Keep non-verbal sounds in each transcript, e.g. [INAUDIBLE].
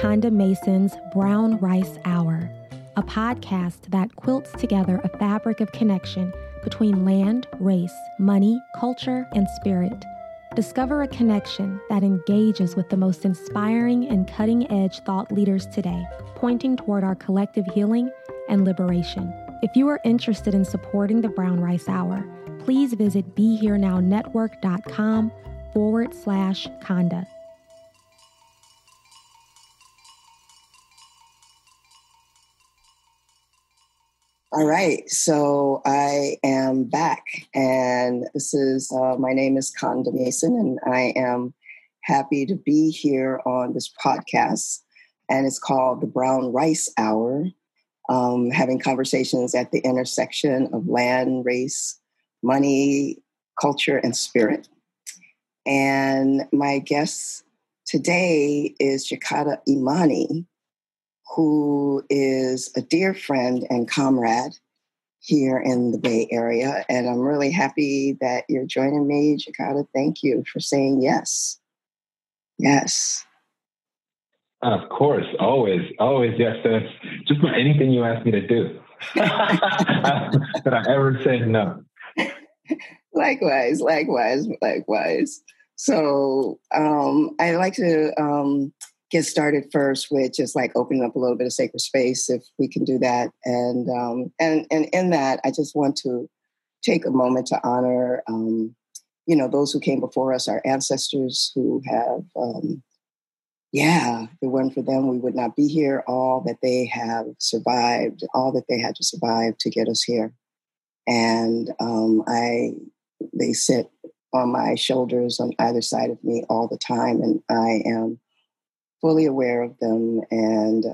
Konda Mason's Brown Rice Hour, a podcast that quilts together a fabric of connection between land, race, money, culture, and spirit. Discover a connection that engages with the most inspiring and cutting edge thought leaders today, pointing toward our collective healing and liberation. If you are interested in supporting the Brown Rice Hour, please visit BeHereNowNetwork.com forward slash Konda. All right, so I am back, and this is uh, my name is Konda Mason, and I am happy to be here on this podcast, and it's called the Brown Rice Hour, um, having conversations at the intersection of land, race, money, culture, and spirit. And my guest today is Jakada Imani who is a dear friend and comrade here in the Bay Area. And I'm really happy that you're joining me, Jakada. Thank you for saying yes. Yes. Of course, always, always yes. That's just about anything you ask me to do. [LAUGHS] [LAUGHS] that I ever said no. Likewise, likewise, likewise. So um, I like to um, get started first with just like opening up a little bit of sacred space if we can do that. And um, and and in that i just want to take a moment to honor um, you know those who came before us our ancestors who have um, yeah if it weren't for them we would not be here. All that they have survived all that they had to survive to get us here. And um, i they sit on my shoulders on either side of me all the time and i am fully aware of them and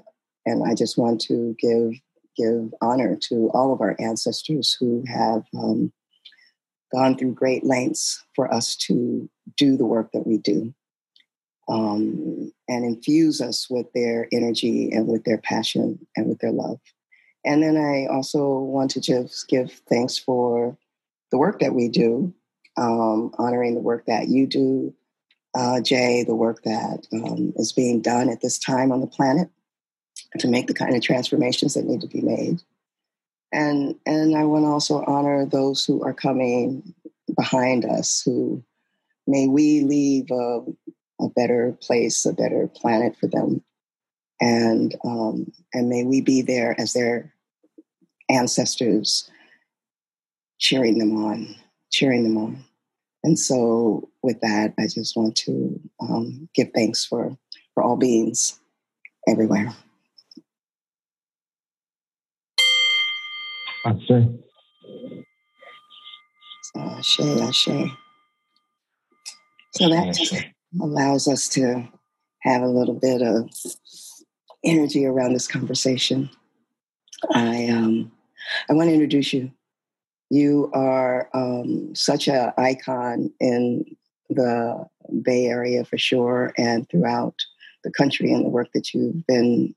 and I just want to give give honor to all of our ancestors who have um, gone through great lengths for us to do the work that we do um, and infuse us with their energy and with their passion and with their love. And then I also want to just give thanks for the work that we do, um, honoring the work that you do, uh, Jay, the work that um, is being done at this time on the planet to make the kind of transformations that need to be made. And, and I want to also honor those who are coming behind us, who may we leave a, a better place, a better planet for them. And, um, and may we be there as their ancestors, cheering them on, cheering them on. And so, with that, I just want to um, give thanks for, for all beings everywhere. Ashe. So, ashe, ashe. So that just allows us to have a little bit of energy around this conversation. I um, I want to introduce you you are um, such an icon in the Bay Area for sure, and throughout the country, and the work that you've been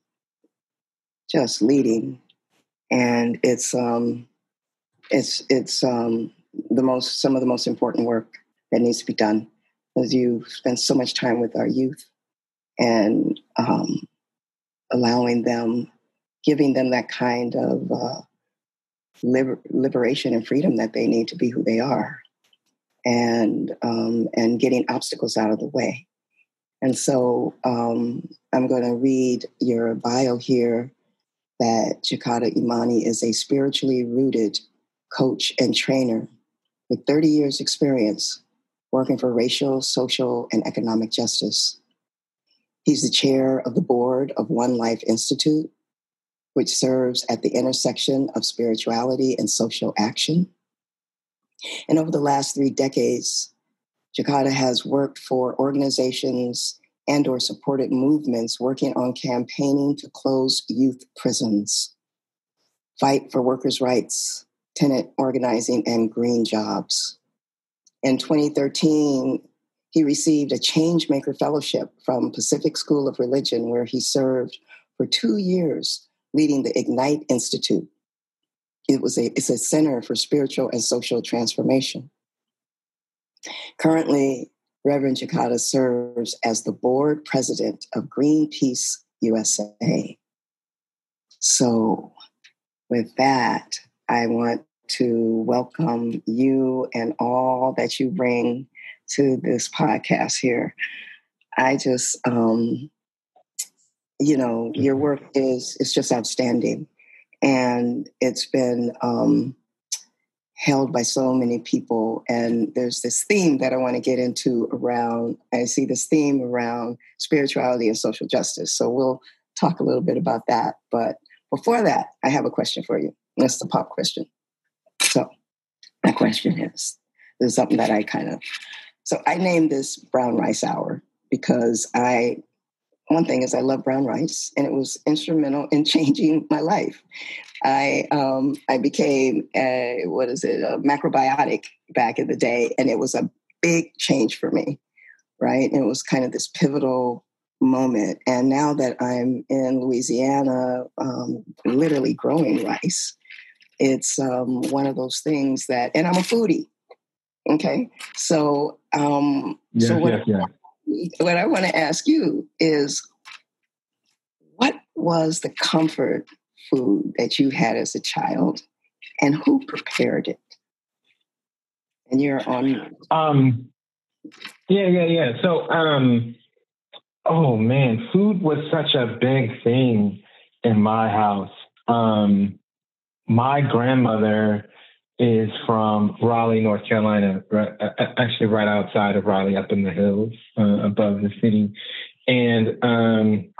just leading. And it's um, it's it's um, the most some of the most important work that needs to be done, as you spend so much time with our youth and um, allowing them, giving them that kind of uh, liber- liberation and freedom that they need to be who they are and um, and getting obstacles out of the way and so um, i'm going to read your bio here that jakada imani is a spiritually rooted coach and trainer with 30 years experience working for racial social and economic justice he's the chair of the board of one life institute which serves at the intersection of spirituality and social action. And over the last three decades, Jakada has worked for organizations and or supported movements working on campaigning to close youth prisons, fight for workers' rights, tenant organizing, and green jobs. In 2013, he received a Changemaker Fellowship from Pacific School of Religion, where he served for two years leading the Ignite Institute. It was a, it's a center for spiritual and social transformation. Currently, Reverend Jakada serves as the board president of Greenpeace USA. So, with that, I want to welcome you and all that you bring to this podcast here. I just, um, you know, your work is is just outstanding, and it's been um, held by so many people. And there's this theme that I want to get into around. I see this theme around spirituality and social justice. So we'll talk a little bit about that. But before that, I have a question for you. That's the pop question. So my question is, this is something that I kind of so I named this brown rice hour because I one thing is I love brown rice, and it was instrumental in [LAUGHS] changing my life. I um, I became a, what is it a macrobiotic back in the day, and it was a big change for me, right? And it was kind of this pivotal moment. And now that I'm in Louisiana, um, literally growing rice, it's um, one of those things that, and I'm a foodie. Okay, so um, yes, so what, yes, yes what I want to ask you is what was the comfort food that you had as a child and who prepared it? And you're on. Um, yeah, yeah, yeah. So, um, oh man, food was such a big thing in my house. Um, my grandmother is from Raleigh, North Carolina, right, actually right outside of Raleigh, up in the hills uh, above the city. And um,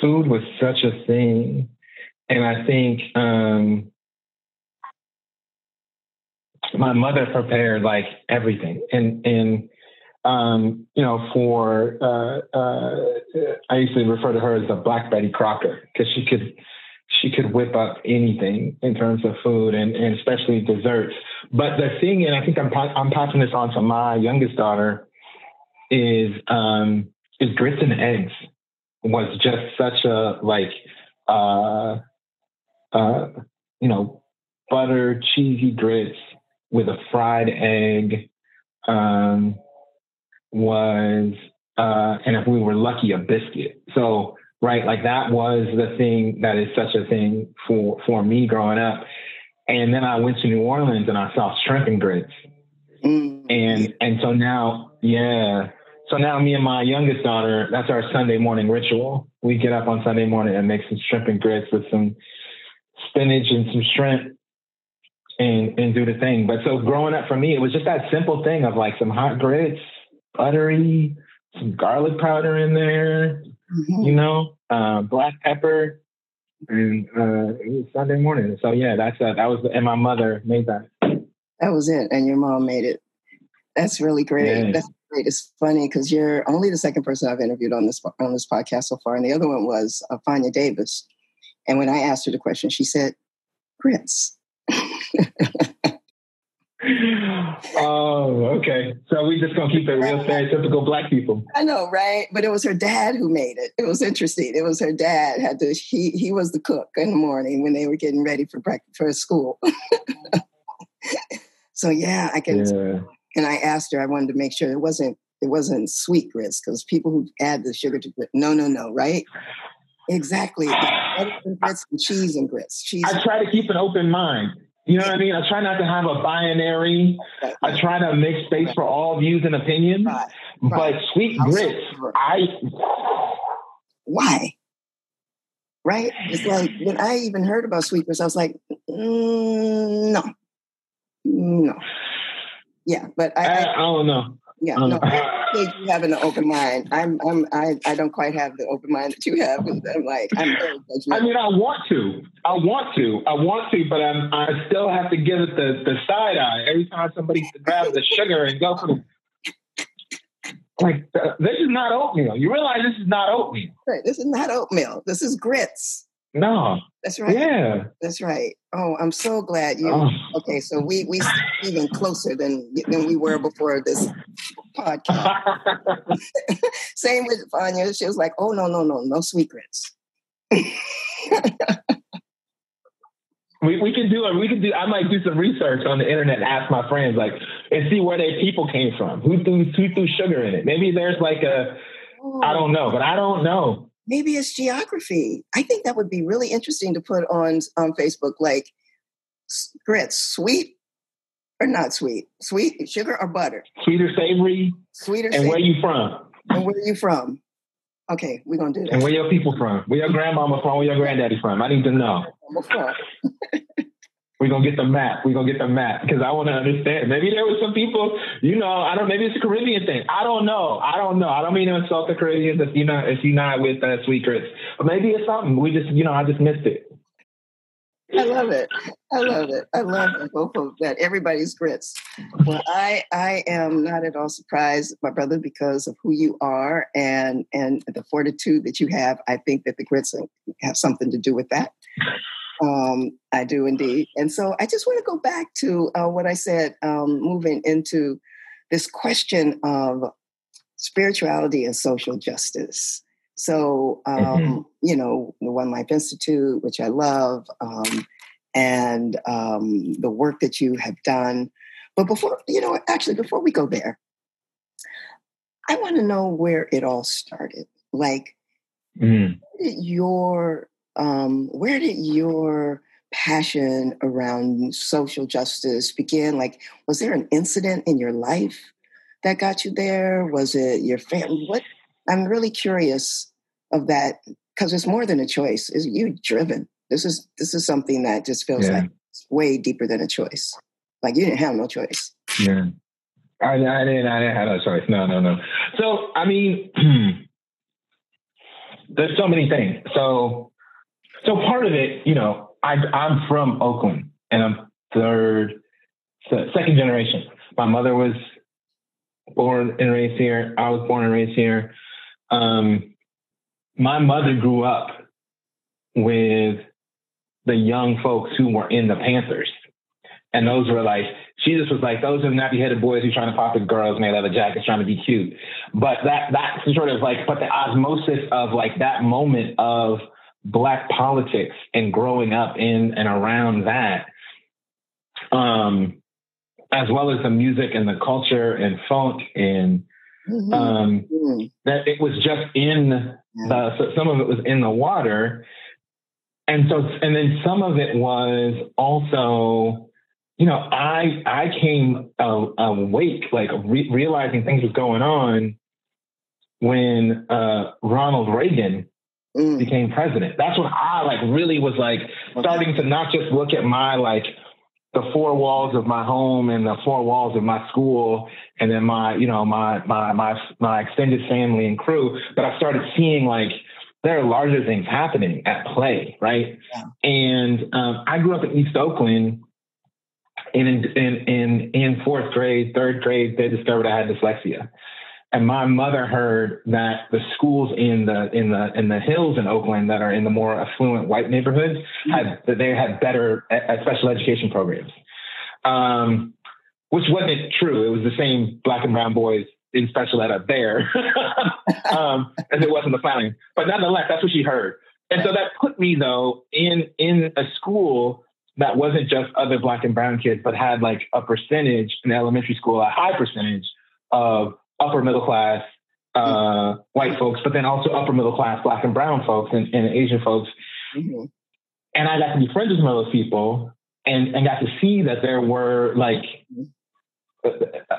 food was such a thing. And I think um, my mother prepared like everything. And, and um, you know, for, uh, uh, I used to refer to her as the Black Betty Crocker because she could she could whip up anything in terms of food and, and especially desserts. But the thing, and I think I'm I'm passing this on to my youngest daughter, is um, is grits and eggs was just such a like uh, uh, you know butter cheesy grits with a fried egg um, was uh, and if we were lucky a biscuit. So right? Like that was the thing that is such a thing for for me growing up. And then I went to New Orleans and I saw shrimp and grits. Mm. And and so now, yeah. So now me and my youngest daughter, that's our Sunday morning ritual. We get up on Sunday morning and make some shrimp and grits with some spinach and some shrimp and and do the thing. But so growing up for me, it was just that simple thing of like some hot grits, buttery, some garlic powder in there, mm-hmm. you know, uh, black pepper, and uh, it was Sunday morning. So yeah, that's uh, that was and my mother made that. That was it, and your mom made it. That's really great. Yeah. That's great. It's funny because you're only the second person I've interviewed on this on this podcast so far, and the other one was uh, Fania Davis. And when I asked her the question, she said, "Grits." [LAUGHS] oh, okay. So we just gonna keep it real stereotypical black people. I know, right? But it was her dad who made it. It was interesting. It was her dad had to. He he was the cook in the morning when they were getting ready for breakfast for school. [LAUGHS] so yeah, I can. Yeah. And I asked her. I wanted to make sure it wasn't it wasn't sweet grits because people who add the sugar to grits. No, no, no. Right? Exactly. grits and cheese and grits. Cheese. I try to keep an open mind. You know what I mean? I try not to have a binary. I try to make space for all views and opinions. Right. But sweet grits, I. Why? Right? It's like when I even heard about sweet grits, I was like, mm, no, no. Yeah, but I, I, I don't know. Yeah, no, you have an open mind. I'm, I'm, I, I don't quite have the open mind that you have. I'm like, I'm very I mean, I want to, I want to, I want to, but I'm, I still have to give it the, the side eye every time somebody grabs the sugar and go for the. Like uh, this is not oatmeal. You realize this is not oatmeal. Right. This is not oatmeal. This is grits. No. That's right. Yeah. That's right. Oh, I'm so glad you. Oh. Okay, so we we even closer than than we were before this podcast. [LAUGHS] Same with Fania. She was like, "Oh no, no, no, no sweet grits." [LAUGHS] we we can do it. We can do. I might do some research on the internet, ask my friends, like, and see where their people came from. Who threw who threw sugar in it? Maybe there's like a, oh. I don't know, but I don't know. Maybe it's geography. I think that would be really interesting to put on on Facebook, like grits, sweet or not sweet, sweet sugar or butter, sweet or savory, sweet or and savory. where you from? And where are you from? Okay, we're gonna do that. And where your people from? Where your grandmama from? Where your granddaddy from? I need to know. [LAUGHS] We're gonna get the map. We're gonna get the map because I want to understand. Maybe there was some people, you know, I don't. Maybe it's a Caribbean thing. I don't know. I don't know. I don't mean to insult the Caribbeans if you not if you're not with uh, sweet grits, but maybe it's something we just, you know, I just missed it. I love it. I love it. I love it. Both of that. Everybody's grits. Well, I I am not at all surprised, my brother, because of who you are and and the fortitude that you have. I think that the grits have something to do with that. Um, I do indeed. And so I just want to go back to uh, what I said, um, moving into this question of spirituality and social justice. So, um, mm-hmm. you know, the One Life Institute, which I love, um, and um, the work that you have done. But before, you know, actually, before we go there, I want to know where it all started. Like, mm. your um, where did your passion around social justice begin? Like, was there an incident in your life that got you there? Was it your family? What? I'm really curious of that because it's more than a choice. Is you driven? This is this is something that just feels yeah. like it's way deeper than a choice. Like you didn't have no choice. Yeah. I, I didn't. I didn't have no choice. No, no, no. So I mean, [CLEARS THROAT] there's so many things. So so part of it, you know, I, I'm from Oakland and I'm third, second generation. My mother was born and raised here. I was born and raised here. Um, my mother grew up with the young folks who were in the Panthers. And those were like, she just was like, those are nappy headed boys who trying to pop the girls in their leather jackets trying to be cute. But that, that's sort of like, but the osmosis of like that moment of, black politics and growing up in and around that, um, as well as the music and the culture and funk and mm-hmm. um, mm-hmm. that it was just in the so some of it was in the water, and so and then some of it was also you know, I I came uh, awake, like re- realizing things was going on when uh, Ronald Reagan mm. became president. That's when I like really was like starting to not just look at my like the four walls of my home and the four walls of my school and then my you know my my my my extended family and crew but i started seeing like there are larger things happening at play right yeah. and um, i grew up in east oakland and in, in in in fourth grade third grade they discovered i had dyslexia and my mother heard that the schools in the in the in the hills in Oakland that are in the more affluent white neighborhoods mm-hmm. had that they had better special education programs, um, which wasn't true. It was the same black and brown boys in special ed up there [LAUGHS] um, as it was in the planning. But nonetheless, that's what she heard, and so that put me though in in a school that wasn't just other black and brown kids, but had like a percentage in elementary school, a high percentage of upper middle class uh, white folks, but then also upper middle class black and brown folks and, and Asian folks. Mm-hmm. And I got to be friends with some of those people and, and got to see that there were like,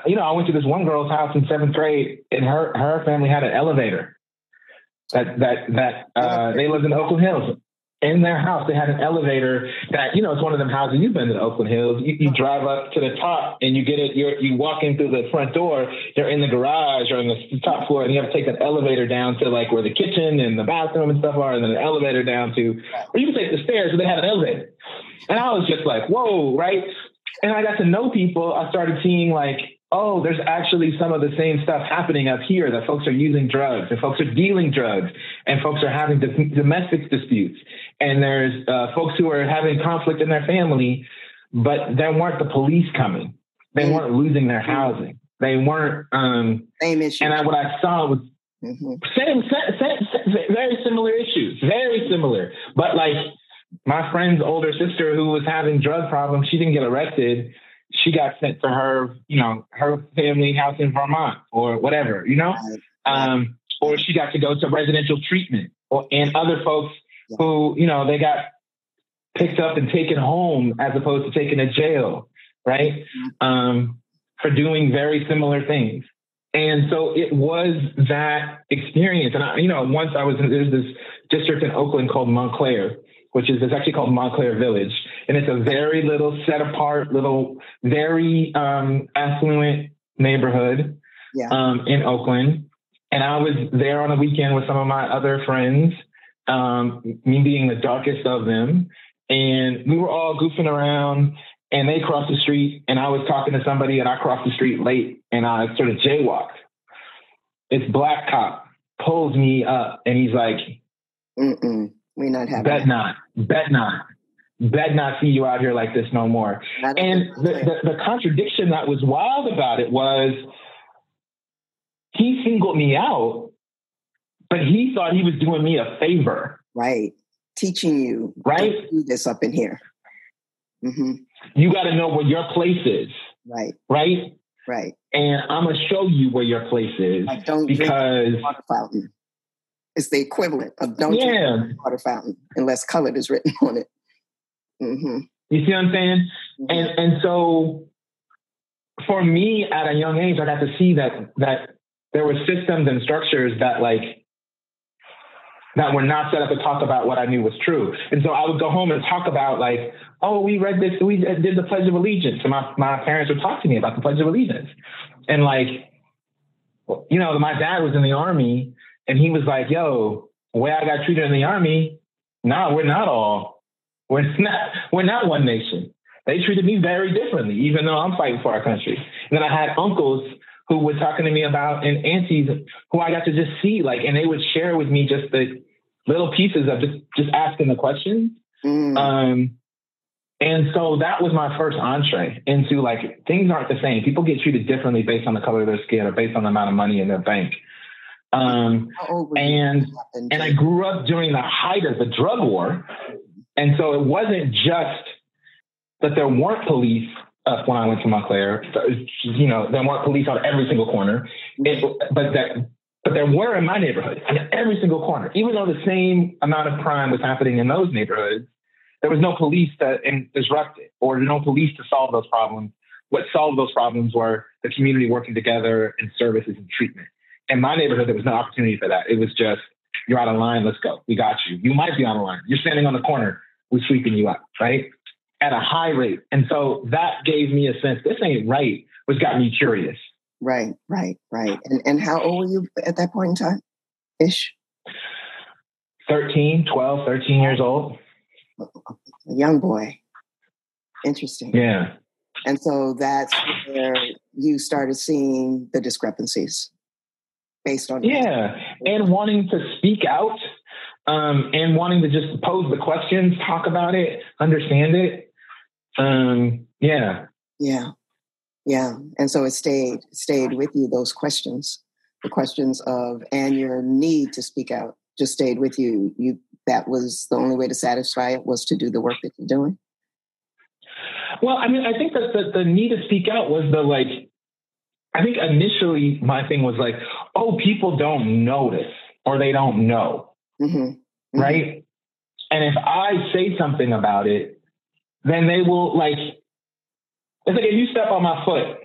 you know, I went to this one girl's house in seventh grade and her, her family had an elevator that, that, that, uh, they lived in Oakland Hills in their house, they had an elevator that, you know, it's one of them houses. You've been to the Oakland Hills. You, you drive up to the top and you get it. You're, you walk in through the front door. They're in the garage or in the top floor, and you have to take an elevator down to like where the kitchen and the bathroom and stuff are, and then an elevator down to, or you can take the stairs. But they had an elevator, and I was just like, whoa, right? And I got to know people. I started seeing like oh, there's actually some of the same stuff happening up here that folks are using drugs and folks are dealing drugs and folks are having domestic disputes and there's uh, folks who are having conflict in their family, but there weren't the police coming. They mm-hmm. weren't losing their housing. They weren't. Um, same issue. And I, what I saw was mm-hmm. same, same, same, very similar issues, very similar. But like my friend's older sister who was having drug problems, she didn't get arrested she got sent to her, you know, her family house in Vermont or whatever, you know, um, or she got to go to residential treatment or, and other folks who, you know, they got picked up and taken home as opposed to taken to jail, right? Mm-hmm. Um, for doing very similar things. And so it was that experience. And I, you know, once I was in, there's this district in Oakland called Montclair, which is it's actually called Montclair Village, and it's a very little set apart, little very um, affluent neighborhood yeah. um, in Oakland. And I was there on a weekend with some of my other friends, um, me being the darkest of them, and we were all goofing around. And they crossed the street, and I was talking to somebody, and I crossed the street late, and I sort of jaywalked. This black cop pulls me up, and he's like, Mm-mm. We not having bet not, bet not, bet not see you out here like this no more. And the, the, the contradiction that was wild about it was he singled me out, but he thought he was doing me a favor. Right, teaching you right do this up in here. Mm-hmm. You got to know where your place is. Right. Right. Right. And I'm gonna show you where your place is like don't because water fountain. It's the equivalent of don't yeah. drink water fountain unless colored is written [LAUGHS] on it. Mm-hmm. You see what I'm saying? Mm-hmm. And and so for me at a young age, I got to see that that there were systems and structures that like that were not set up to talk about what I knew was true. And so I would go home and talk about like, oh, we read this, we did the Pledge of Allegiance. And my, my parents would talk to me about the Pledge of Allegiance. And like, you know, my dad was in the army and he was like, yo, the way I got treated in the army, nah, we're not all, [LAUGHS] we're not, we're not one nation. They treated me very differently, even though I'm fighting for our country. And then I had uncles who were talking to me about and aunties who I got to just see, like, and they would share with me just the little pieces of just just asking the questions. Mm. Um, and so that was my first entree into like things aren't the same. People get treated differently based on the color of their skin or based on the amount of money in their bank. Um, and and I grew up during the height of the drug war, and so it wasn't just that there weren't police uh, when I went to Montclair. You know, there weren't police on every single corner, it, but that but there were in my neighborhood, in every single corner. Even though the same amount of crime was happening in those neighborhoods, there was no police to disrupt it or no police to solve those problems. What solved those problems were the community working together and services and treatment in my neighborhood, there was no opportunity for that. It was just, you're out of line, let's go. We got you. You might be on the line. You're standing on the corner, we're sweeping you up, right? At a high rate. And so that gave me a sense, this ain't right, which got me curious. Right, right, right. And and how old were you at that point in time? Ish? 13, 12, 13 years old. A young boy. Interesting. Yeah. And so that's where you started seeing the discrepancies based on yeah and wanting to speak out um, and wanting to just pose the questions talk about it understand it. Um, yeah. Yeah yeah and so it stayed stayed with you those questions. The questions of and your need to speak out just stayed with you. You that was the only way to satisfy it was to do the work that you're doing? Well i mean i think that the, the need to speak out was the like I think initially my thing was like, oh, people don't notice or they don't know. Mm-hmm. Mm-hmm. Right. And if I say something about it, then they will like, it's like if you step on my foot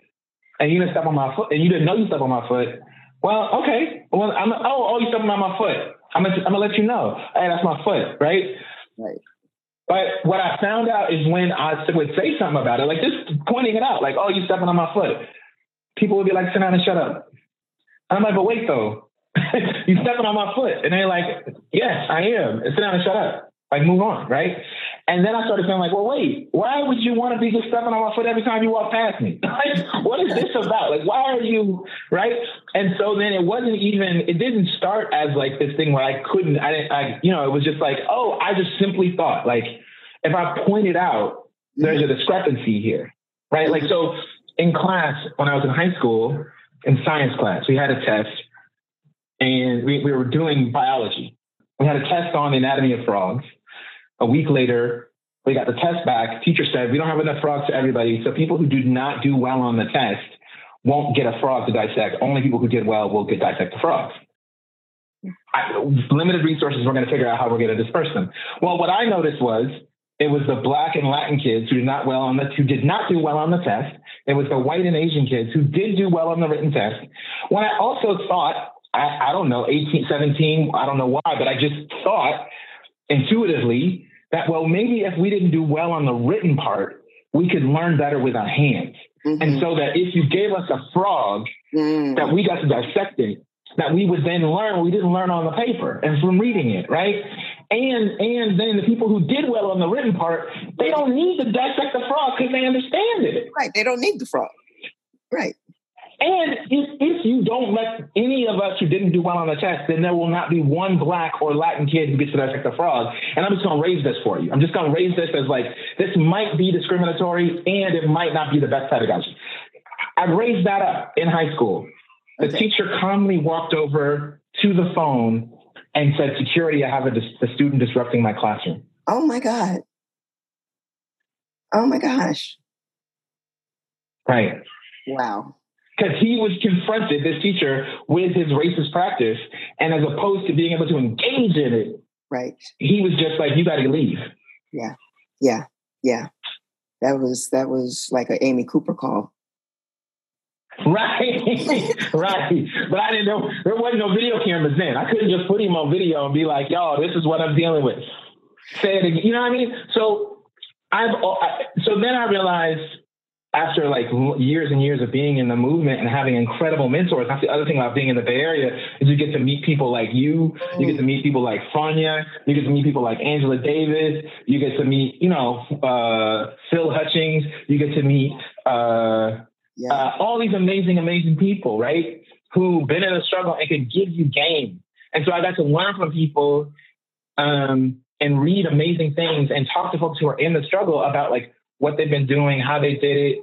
and you didn't step on my foot and you didn't know you stepped on my foot, well, okay. Well, I'm, oh, oh, you stepping on my foot. I'm gonna, I'm gonna let you know. Hey, that's my foot, right? Right. But what I found out is when I would say something about it, like just pointing it out, like, oh, you stepping on my foot people would be like, sit down and shut up. I'm like, but wait though, [LAUGHS] you stepping on my foot. And they're like, yes, I am. And sit down and shut up. Like, move on, right? And then I started feeling like, well, wait, why would you want to be just stepping on my foot every time you walk past me? [LAUGHS] like, what is this about? Like, why are you, right? And so then it wasn't even, it didn't start as like this thing where I couldn't, I didn't, I, you know, it was just like, oh, I just simply thought, like, if I pointed out, there's a discrepancy here, right? Like, so in class when I was in high school in science class, we had a test and we, we were doing biology. We had a test on the anatomy of frogs. A week later, we got the test back. Teacher said, we don't have enough frogs for everybody. So people who do not do well on the test won't get a frog to dissect. Only people who did well will get dissect the frogs. I, limited resources, we're going to figure out how we're going to disperse them. Well, what I noticed was it was the black and Latin kids who did not well on the who did not do well on the test. It was the white and Asian kids who did do well on the written test. When I also thought, I, I don't know, 18, 17, I don't know why, but I just thought intuitively that well, maybe if we didn't do well on the written part, we could learn better with our hands. Mm-hmm. And so that if you gave us a frog mm. that we got to dissect it, that we would then learn we didn't learn on the paper and from reading it, right? And and then the people who did well on the written part, they don't need to dissect the frog because they understand it. Right. They don't need the frog. Right. And if, if you don't let any of us who didn't do well on the test, then there will not be one black or Latin kid who gets to dissect the frog. And I'm just going to raise this for you. I'm just going to raise this as like, this might be discriminatory and it might not be the best pedagogy. I raised that up in high school. The okay. teacher calmly walked over to the phone and said, Security, I have a, a student disrupting my classroom. Oh my God. Oh my gosh. Right. Wow. Because he was confronted, this teacher, with his racist practice. And as opposed to being able to engage in it, right. He was just like, you got to leave. Yeah. Yeah. Yeah. That was that was like an Amy Cooper call. Right, [LAUGHS] right. But I didn't know there wasn't no video cameras then. I couldn't just put him on video and be like, "Yo, this is what I'm dealing with." Say it again. You know what I mean? So I've so then I realized after like years and years of being in the movement and having incredible mentors, that's the other thing about being in the Bay Area is you get to meet people like you, you get to meet people like Fania, you get to meet people like Angela Davis, you get to meet, you know, uh, Phil Hutchings, you get to meet uh, yeah. Uh, all these amazing, amazing people, right? Who've been in a struggle and could give you game. And so I got to learn from people um, and read amazing things and talk to folks who are in the struggle about like what they've been doing, how they did it.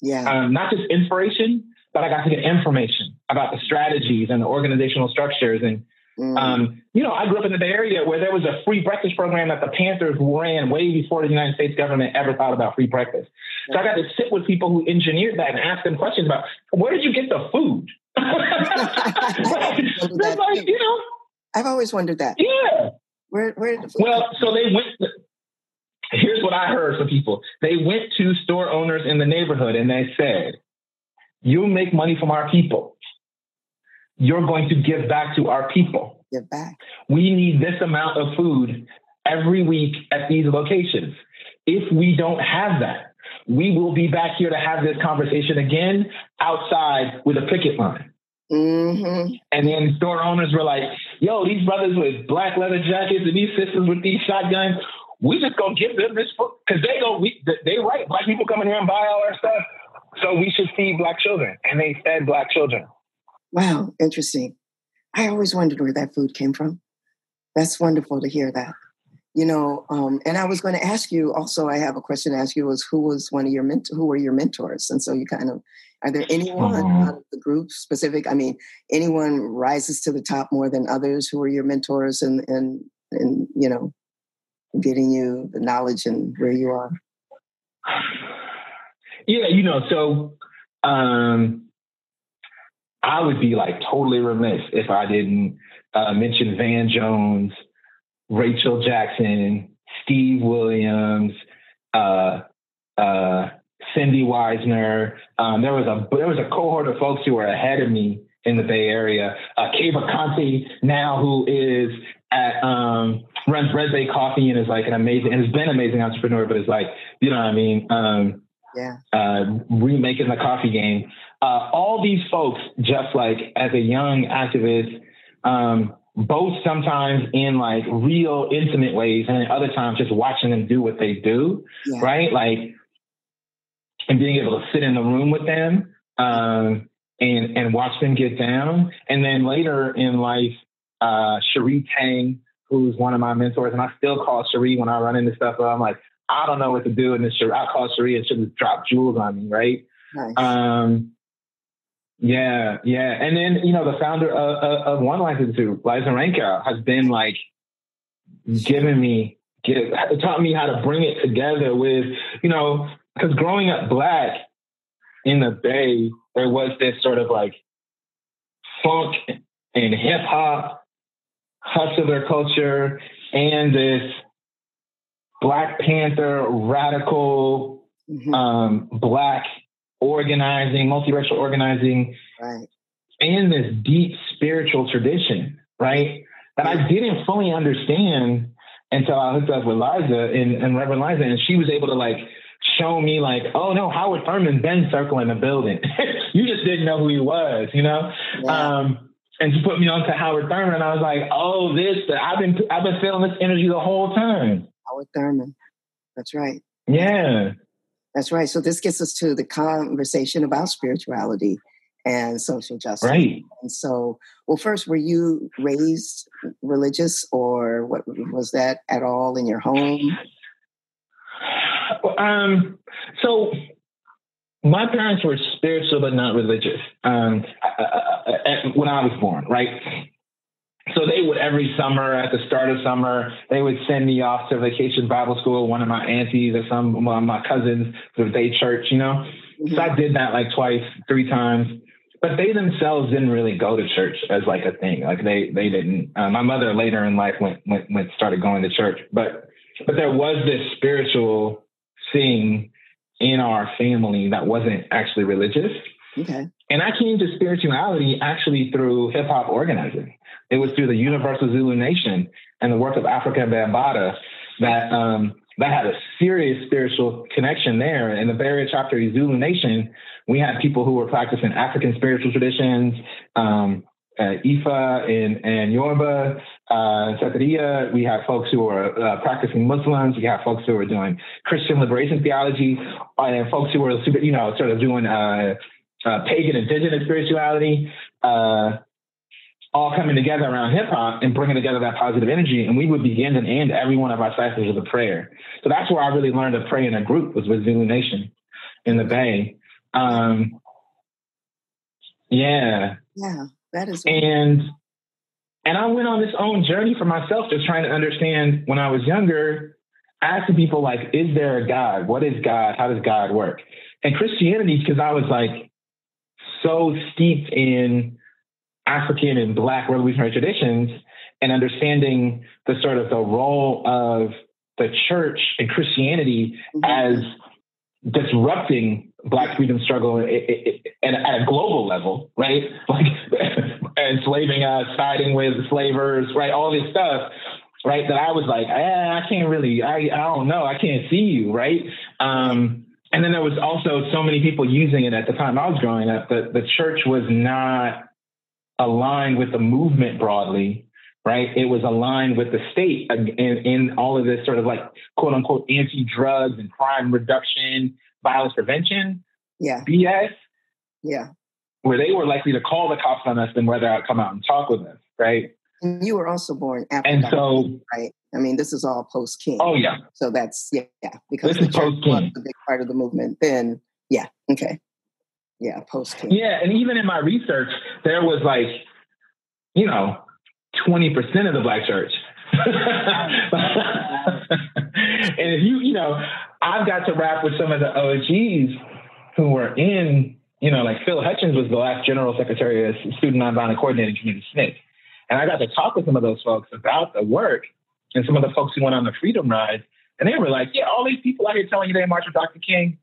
Yeah. Um, not just inspiration, but I got to get information about the strategies and the organizational structures and Mm. Um, you know, I grew up in the Bay Area where there was a free breakfast program that the Panthers ran way before the United States government ever thought about free breakfast. So I got to sit with people who engineered that and ask them questions about where did you get the food? [LAUGHS] [LAUGHS] like, you know, I've always wondered that. Yeah. Where, where well, so they went. To, here's what I heard from people. They went to store owners in the neighborhood and they said, "You make money from our people." You're going to give back to our people. Give back. We need this amount of food every week at these locations. If we don't have that, we will be back here to have this conversation again outside with a picket line. Mm-hmm. And then store owners were like, yo, these brothers with black leather jackets and these sisters with these shotguns, we just gonna give them this food because they go, we, they right, black people come in here and buy all our stuff. So we should feed black children. And they fed black children. Wow, interesting. I always wondered where that food came from. That's wonderful to hear that. You know, um, and I was going to ask you also. I have a question to ask you: Was who was one of your ment- who were your mentors? And so you kind of are there anyone uh-huh. out of the group specific? I mean, anyone rises to the top more than others? Who are your mentors and and and you know, getting you the knowledge and where you are? Yeah, you know, so um, I would be like totally remiss if I didn't uh, mention Van Jones, Rachel Jackson, Steve Williams, uh, uh, Cindy Wiesner. Um, there was a there was a cohort of folks who were ahead of me in the Bay Area. Uh, Keba Konte now, who is at um, runs Red Bay Coffee and is like an amazing and has been an amazing entrepreneur, but is like you know what I mean. Um, yeah. Uh, remaking the coffee game. Uh, all these folks, just like as a young activist, um, both sometimes in like real intimate ways and other times just watching them do what they do, yeah. right? Like, and being able to sit in the room with them um, and and watch them get down. And then later in life, uh, Cherie Tang, who's one of my mentors, and I still call Cherie when I run into stuff. I'm like, I don't know what to do. And then I call Cherie and she just drop jewels on me, right? Nice. Um, yeah, yeah. And then, you know, the founder of, of One Life Institute, Liza Rankow, has been like giving me, give, taught me how to bring it together with, you know, because growing up black in the Bay, there was this sort of like funk and hip hop hustler culture and this Black Panther radical mm-hmm. um, black organizing, multiracial organizing, right. and this deep spiritual tradition, right? That I didn't fully understand until I hooked up with Liza and, and Reverend Liza, and she was able to like show me like, oh no, Howard Thurman been circling the building. [LAUGHS] you just didn't know who he was, you know? Yeah. Um, and she put me on to Howard Thurman. And I was like, oh, this, I've been, I've been feeling this energy the whole time. Howard Thurman. That's right. Yeah. That's right. So this gets us to the conversation about spirituality and social justice. Right. And so, well, first, were you raised religious, or what was that at all in your home? Um. So, my parents were spiritual but not religious. Um, when I was born, right? So they would every summer at the start of summer they would send me off to vacation bible school. One of my aunties or some one of my cousins to day church you know? Mm-hmm. so i did that like twice three times. But they themselves didn't really go to church as like a thing. Like they they didn't. Uh, my mother later in life went, went went started going to church. But but there was this spiritual thing in our family that wasn't actually religious. Okay. And i came to spirituality actually through hip-hop organizing it was through the Universal Zulu Nation and the work of Afrika Bambaataa that um, that had a serious spiritual connection there. In the Area chapter of Zulu Nation, we had people who were practicing African spiritual traditions, um, uh, Ifa and, and Yoruba, uh, We had folks who were uh, practicing Muslims. We had folks who were doing Christian liberation theology, and folks who are, you know, sort of doing uh, uh, pagan indigenous spirituality. Uh, all coming together around hip hop and bringing together that positive energy. And we would begin and end every one of our cycles with a prayer. So that's where I really learned to pray in a group was with Zulu Nation in the Bay. Um, yeah. Yeah, that is. And and I went on this own journey for myself, just trying to understand when I was younger, asking people like, is there a God? What is God? How does God work? And Christianity, because I was like so steeped in African and Black revolutionary traditions and understanding the sort of the role of the church and Christianity mm-hmm. as disrupting Black freedom struggle and at a global level, right? [LAUGHS] Like enslaving us, siding with slavers, right? All this stuff, right? That I was like, eh, I can't really, I, I don't know, I can't see you, right? Um, and then there was also so many people using it at the time I was growing up that the church was not aligned with the movement broadly, right? It was aligned with the state in, in all of this sort of like quote unquote anti drugs and crime reduction, violence prevention, yeah, BS, yeah, where they were likely to call the cops on us than whether I'd come out and talk with us, right? And you were also born after, and so right. I mean, this is all post King. Oh yeah. So that's yeah, yeah. Because this the post King, a big part of the movement. Then yeah, okay yeah, post King. Yeah, and even in my research, there was like, you know, 20% of the black church. [LAUGHS] and if you, you know, I've got to rap with some of the OGs who were in, you know, like Phil Hutchings was the last general secretary of Student Nonviolent Coordinating Committee, SNCC. And I got to talk with some of those folks about the work and some of the folks who went on the Freedom Ride. And they were like, yeah, all these people out here telling you they march with Dr. King,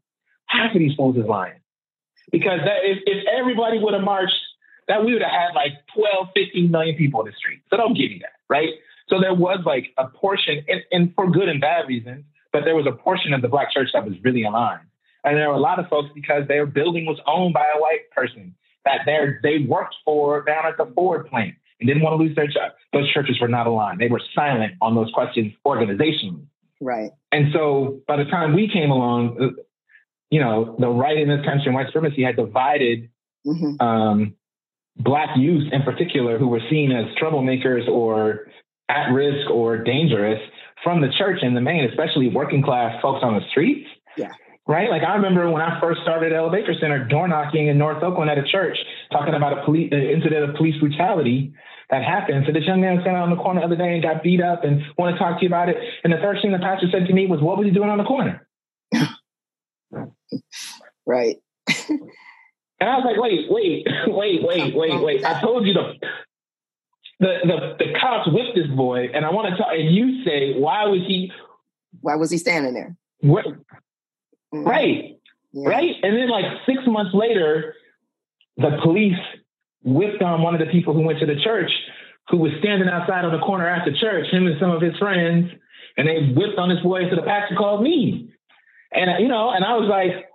half of these fools is lying because that, if, if everybody would have marched, that we would have had like 12, 15 million people in the street. So don't give me that, right? So there was like a portion, and, and for good and bad reasons, but there was a portion of the black church that was really aligned. And there were a lot of folks because their building was owned by a white person that they they worked for down at the Ford plant and didn't want to lose their job. Those churches were not aligned. They were silent on those questions organizationally. Right. And so by the time we came along, uh, you know, the right in this country and white supremacy had divided mm-hmm. um, black youth in particular who were seen as troublemakers or at risk or dangerous from the church in the main, especially working class folks on the streets. Yeah. Right? Like I remember when I first started Ella Baker Center, door knocking in North Oakland at a church, talking about a police an incident of police brutality that happened. So this young man sat on the corner the other day and got beat up and want to talk to you about it. And the first thing the pastor said to me was, What was he doing on the corner? [LAUGHS] right. and I was like, wait, wait, [LAUGHS] wait, wait, wait, wait. I told you to the, the, the cops whipped this boy, and I want to talk. And you say, why was he? Why was he standing there? What? Mm-hmm. Right, yeah. right. And then, like six months later, the police whipped on one of the people who went to the church, who was standing outside on the corner after church, him and some of his friends, and they whipped on this boy. So the pastor called me, and you know, and I was like,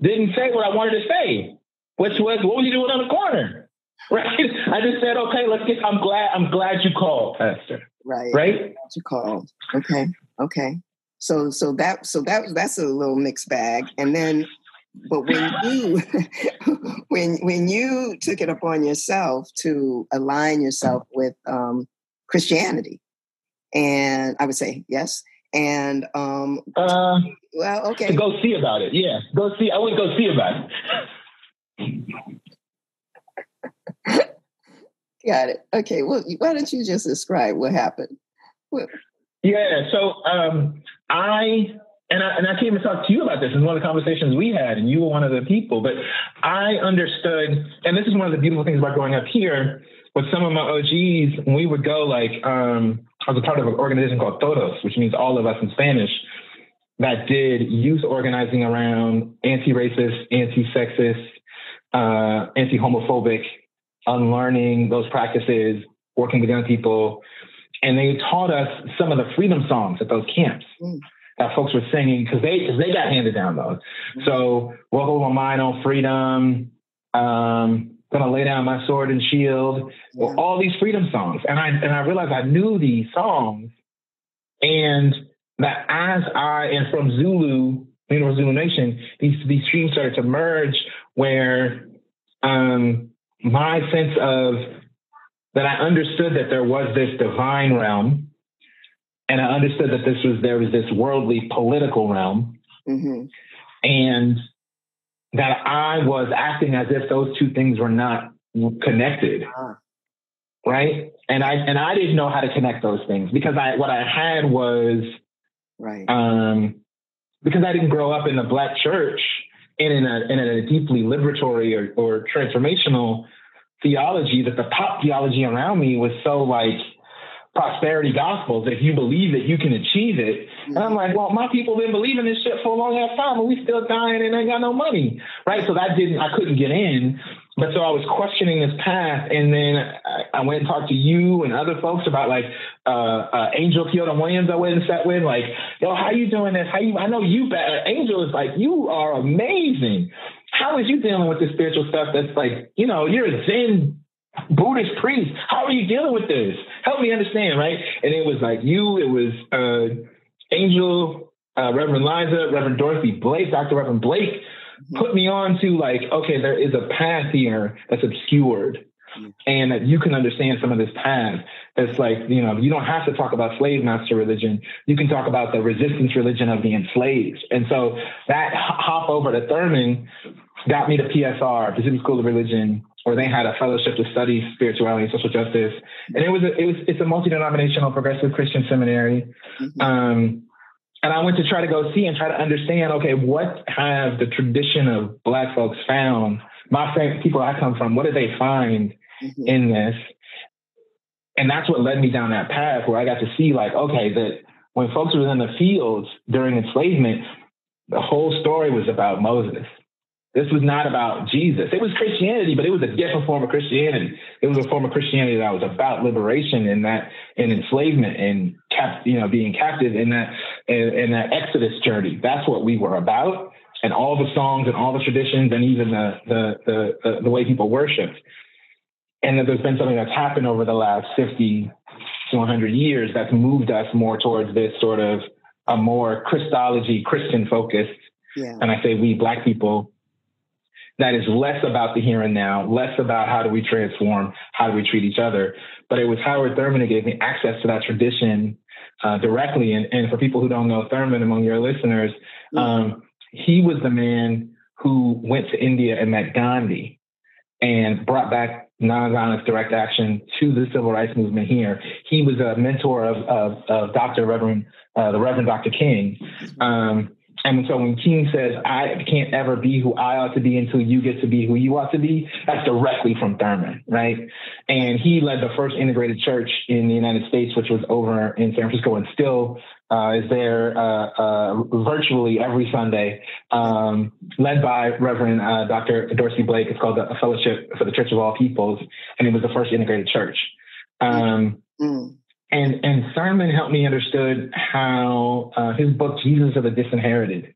didn't say what I wanted to say, which was, what was you doing on the corner? [LAUGHS] Right. I just said, okay, let's get. I'm glad. I'm glad you called, Pastor. Right. Right. you called. Okay. Okay. So so that so that that's a little mixed bag. And then, but when you [LAUGHS] when when you took it upon yourself to align yourself with um, Christianity, and I would say yes. And um, uh, well, okay, to go see about it. Yeah, go see. I wouldn't go see about it. [LAUGHS] Got it. Okay. Well, why don't you just describe what happened? What? Yeah. So um, I and I and I came to talk to you about this in one of the conversations we had, and you were one of the people. But I understood, and this is one of the beautiful things about growing up here. With some of my OGs, we would go, like um, I was a part of an organization called Todos, which means all of us in Spanish, that did youth organizing around anti-racist, anti-sexist, uh, anti-homophobic unlearning those practices, working with young people. And they taught us some of the freedom songs at those camps mm. that folks were singing because they cause they got handed down those. Mm. So, Over My Mind on Freedom, um, Gonna Lay Down My Sword and Shield, yeah. well, all these freedom songs. And I and I realized I knew these songs and that as I and from Zulu, you know, Zulu Nation, these these streams started to merge where um my sense of that I understood that there was this divine realm, and I understood that this was there was this worldly political realm, mm-hmm. and that I was acting as if those two things were not connected, uh-huh. right? And I and I didn't know how to connect those things because I what I had was right um, because I didn't grow up in the black church and in a, in a deeply liberatory or, or transformational theology that the pop theology around me was so like prosperity gospels if you believe that you can achieve it. And I'm like, well, my people been believing this shit for a long ass time and we still dying and ain't got no money. Right. So that didn't I couldn't get in. But so I was questioning this path, and then I, I went and talked to you and other folks about like uh, uh, Angel Kyodo Williams. I went and sat with like, yo, how you doing this? How you? I know you. Better. Angel is like, you are amazing. How is you dealing with this spiritual stuff? That's like, you know, you're a Zen Buddhist priest. How are you dealing with this? Help me understand, right? And it was like you. It was uh, Angel, uh, Reverend Liza, Reverend Dorsey Blake, Dr. Reverend Blake put me on to like, okay, there is a path here that's obscured. And that you can understand some of this path. That's like, you know, you don't have to talk about slave master religion. You can talk about the resistance religion of the enslaved. And so that hop over to Thurman got me to PSR, Pacific School of Religion, where they had a fellowship to study spirituality and social justice. And it was a, it was it's a multi-denominational progressive Christian seminary. Mm-hmm. Um, and I went to try to go see and try to understand, okay, what have the tradition of Black folks found? My people I come from, what did they find mm-hmm. in this? And that's what led me down that path where I got to see, like, okay, that when folks were in the fields during enslavement, the whole story was about Moses. This was not about Jesus. It was Christianity, but it was a different form of Christianity. It was a form of Christianity that was about liberation and that and enslavement and cap, you know, being captive in that in, in that Exodus journey. That's what we were about, and all the songs and all the traditions and even the the the, the, the way people worshipped. And that there's been something that's happened over the last 50 to 100 years that's moved us more towards this sort of a more Christology, Christian focused. Yeah. And I say we black people that is less about the here and now, less about how do we transform, how do we treat each other. But it was Howard Thurman who gave me access to that tradition uh, directly. And, and for people who don't know Thurman among your listeners, mm-hmm. um, he was the man who went to India and met Gandhi and brought back nonviolence direct action to the civil rights movement here. He was a mentor of, of, of Dr. Reverend, uh, the Reverend Dr. King. Um, And so when King says, I can't ever be who I ought to be until you get to be who you ought to be, that's directly from Thurman, right? And he led the first integrated church in the United States, which was over in San Francisco and still uh, is there uh, uh, virtually every Sunday, um, led by Reverend uh, Dr. Dorsey Blake. It's called the Fellowship for the Church of All Peoples, and it was the first integrated church. Um, mm and and Thurman helped me understood how uh, his book Jesus of the Disinherited,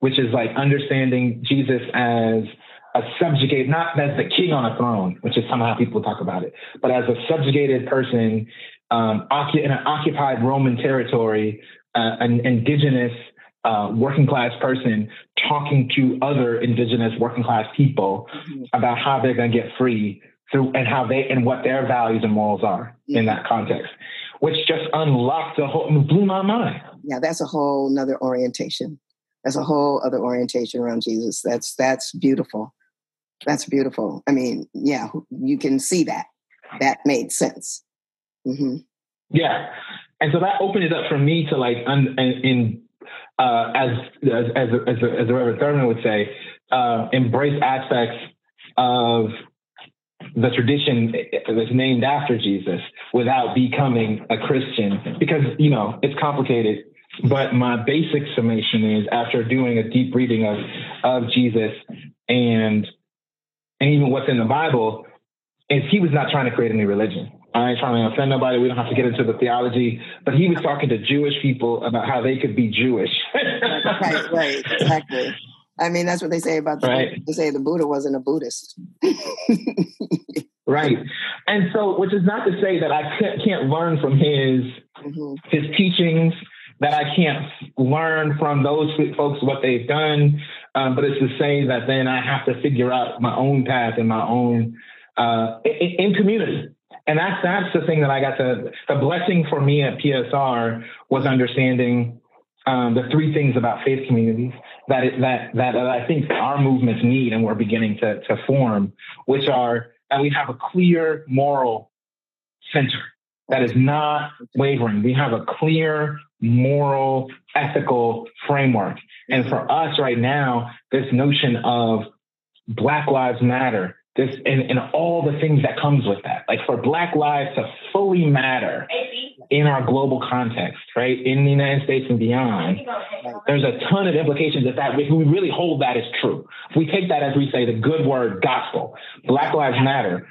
which is like understanding Jesus as a subjugated, not as the king on a throne, which is somehow people talk about it, but as a subjugated person um, in an occupied Roman territory, uh, an indigenous uh, working class person talking to other indigenous working class people mm-hmm. about how they're going to get free through and how they and what their values and morals are mm-hmm. in that context which just unlocked the whole, blew my mind. Yeah, that's a whole nother orientation. That's a whole other orientation around Jesus. That's that's beautiful. That's beautiful. I mean, yeah, you can see that. That made sense. Mm-hmm. Yeah, and so that opened it up for me to like, un, in uh, as as as as, as the Reverend Thurman would say, uh, embrace aspects of the tradition that's named after Jesus without becoming a Christian because, you know, it's complicated. But my basic summation is after doing a deep reading of, of Jesus and, and even what's in the Bible, is he was not trying to create any religion. I ain't trying to offend nobody. We don't have to get into the theology, but he was talking to Jewish people about how they could be Jewish. right, right, exactly. I mean, that's what they say about the right. They say the Buddha wasn't a Buddhist. [LAUGHS] right. And so, which is not to say that I can't learn from his mm-hmm. his teachings, that I can't learn from those folks what they've done, um, but it's to say that then I have to figure out my own path and my own uh, in, in community. And that's that's the thing that I got to the blessing for me at PSR was understanding um, the three things about faith communities that it, that that I think our movements need and we're beginning to to form, which are that we have a clear moral center that is not wavering. We have a clear moral, ethical framework. And for us right now, this notion of Black Lives Matter, this and, and all the things that comes with that. Like for Black lives to fully matter in our global context, right? In the United States and beyond, there's a ton of implications of that. If we really hold that as true, if we take that as we say the good word gospel, Black Lives Matter,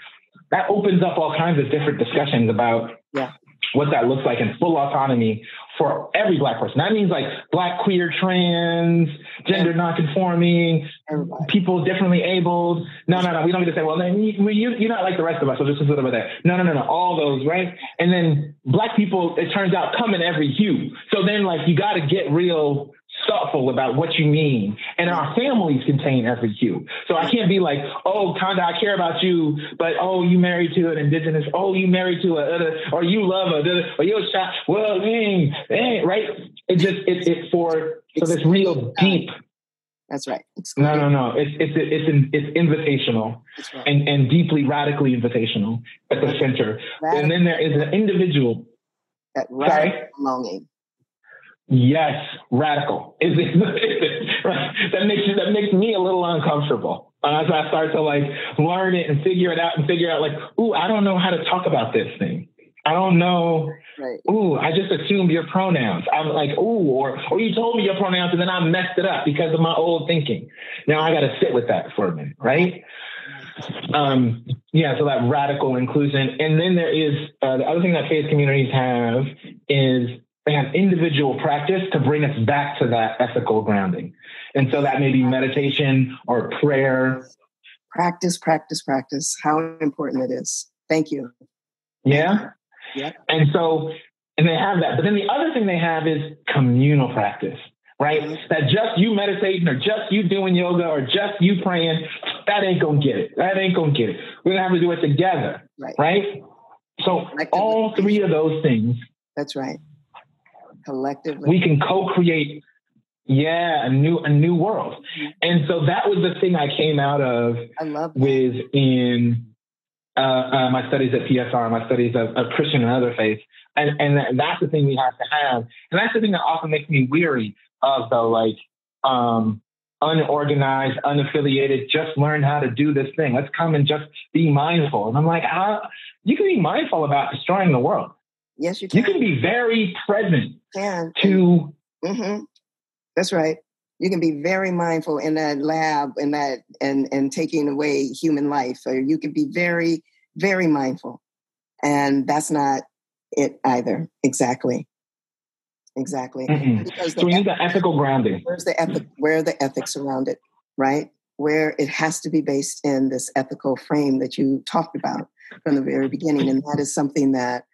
that opens up all kinds of different discussions about yeah what that looks like in full autonomy for every black person. That means like black, queer, trans, gender nonconforming, people differently abled. No, no, no. We don't get to say, well, then you, you, are not like the rest of us. So just a little bit there. No, no, no, no. All those, right? And then black people, it turns out, come in every hue. So then like you got to get real thoughtful about what you mean. And our families contain hue. So I can't be like, oh, Konda, I care about you, but oh, you married to an indigenous, oh, you married to a, or you love a, or you're a child. Well, dang, dang, eh, right? It just, it's it for, so this real deep. That's right. no, no, no. It's it's it's it's invitational right. and and deeply radically invitational at the center. Radical. And then there is an individual. That right longing Yes, radical. Is [LAUGHS] it, right? That makes that makes me a little uncomfortable as I start to like learn it and figure it out and figure out like, ooh, I don't know how to talk about this thing. I don't know. Right. Ooh, I just assumed your pronouns. I'm like, ooh, or or you told me your pronouns and then I messed it up because of my old thinking. Now I got to sit with that for a minute, right? Um, yeah, so that radical inclusion, and then there is uh, the other thing that faith communities have is they have individual practice to bring us back to that ethical grounding. And so that may be meditation or prayer. Practice, practice, practice. How important it is. Thank you. Yeah. Yeah. And so, and they have that. But then the other thing they have is communal practice, right? Mm-hmm. That just you meditating or just you doing yoga or just you praying, that ain't gonna get it. That ain't gonna get it. We're gonna have to do it together. Right. Right. So all three of those things. That's right collectively we can co-create yeah a new a new world and so that was the thing i came out of with in uh, uh, my studies at psr my studies of, of christian and other faiths and and that's the thing we have to have and that's the thing that often makes me weary of the like um, unorganized, unaffiliated, just learn how to do this thing. Let's come and just be mindful. And I'm like, ah, you can be mindful about destroying the world. Yes, you can. You can be very present can. to. Mm-hmm. That's right. You can be very mindful in that lab and that and and taking away human life. Or you can be very very mindful, and that's not it either. Exactly. Exactly. Mm-hmm. So we need the ethical grounding. Where's the ethic? Where are the ethics around it? Right. Where it has to be based in this ethical frame that you talked about from the very beginning, and that is something that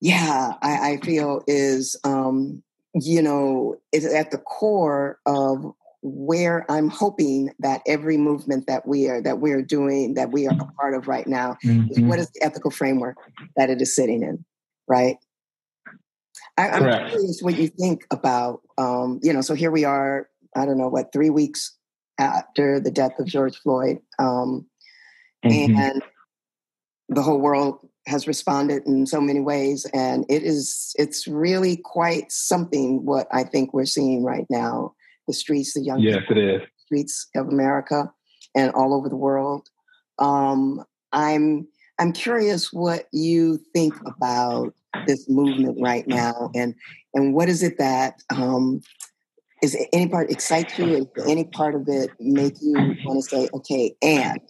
yeah, I, I feel is, um, you know, is at the core of where I'm hoping that every movement that we are that we are doing, that we are a part of right now, mm-hmm. is what is the ethical framework that it is sitting in, right? I, am curious what you think about, um, you know. So here we are. I don't know what three weeks after the death of George Floyd, um, mm-hmm. and the whole world has responded in so many ways and it is it's really quite something what i think we're seeing right now. The streets the young yes it is. streets of america and all over the world. Um, i'm i'm curious what you think about this movement right now and and what is it that um, is any part excite you? And any part of it make you want to say okay and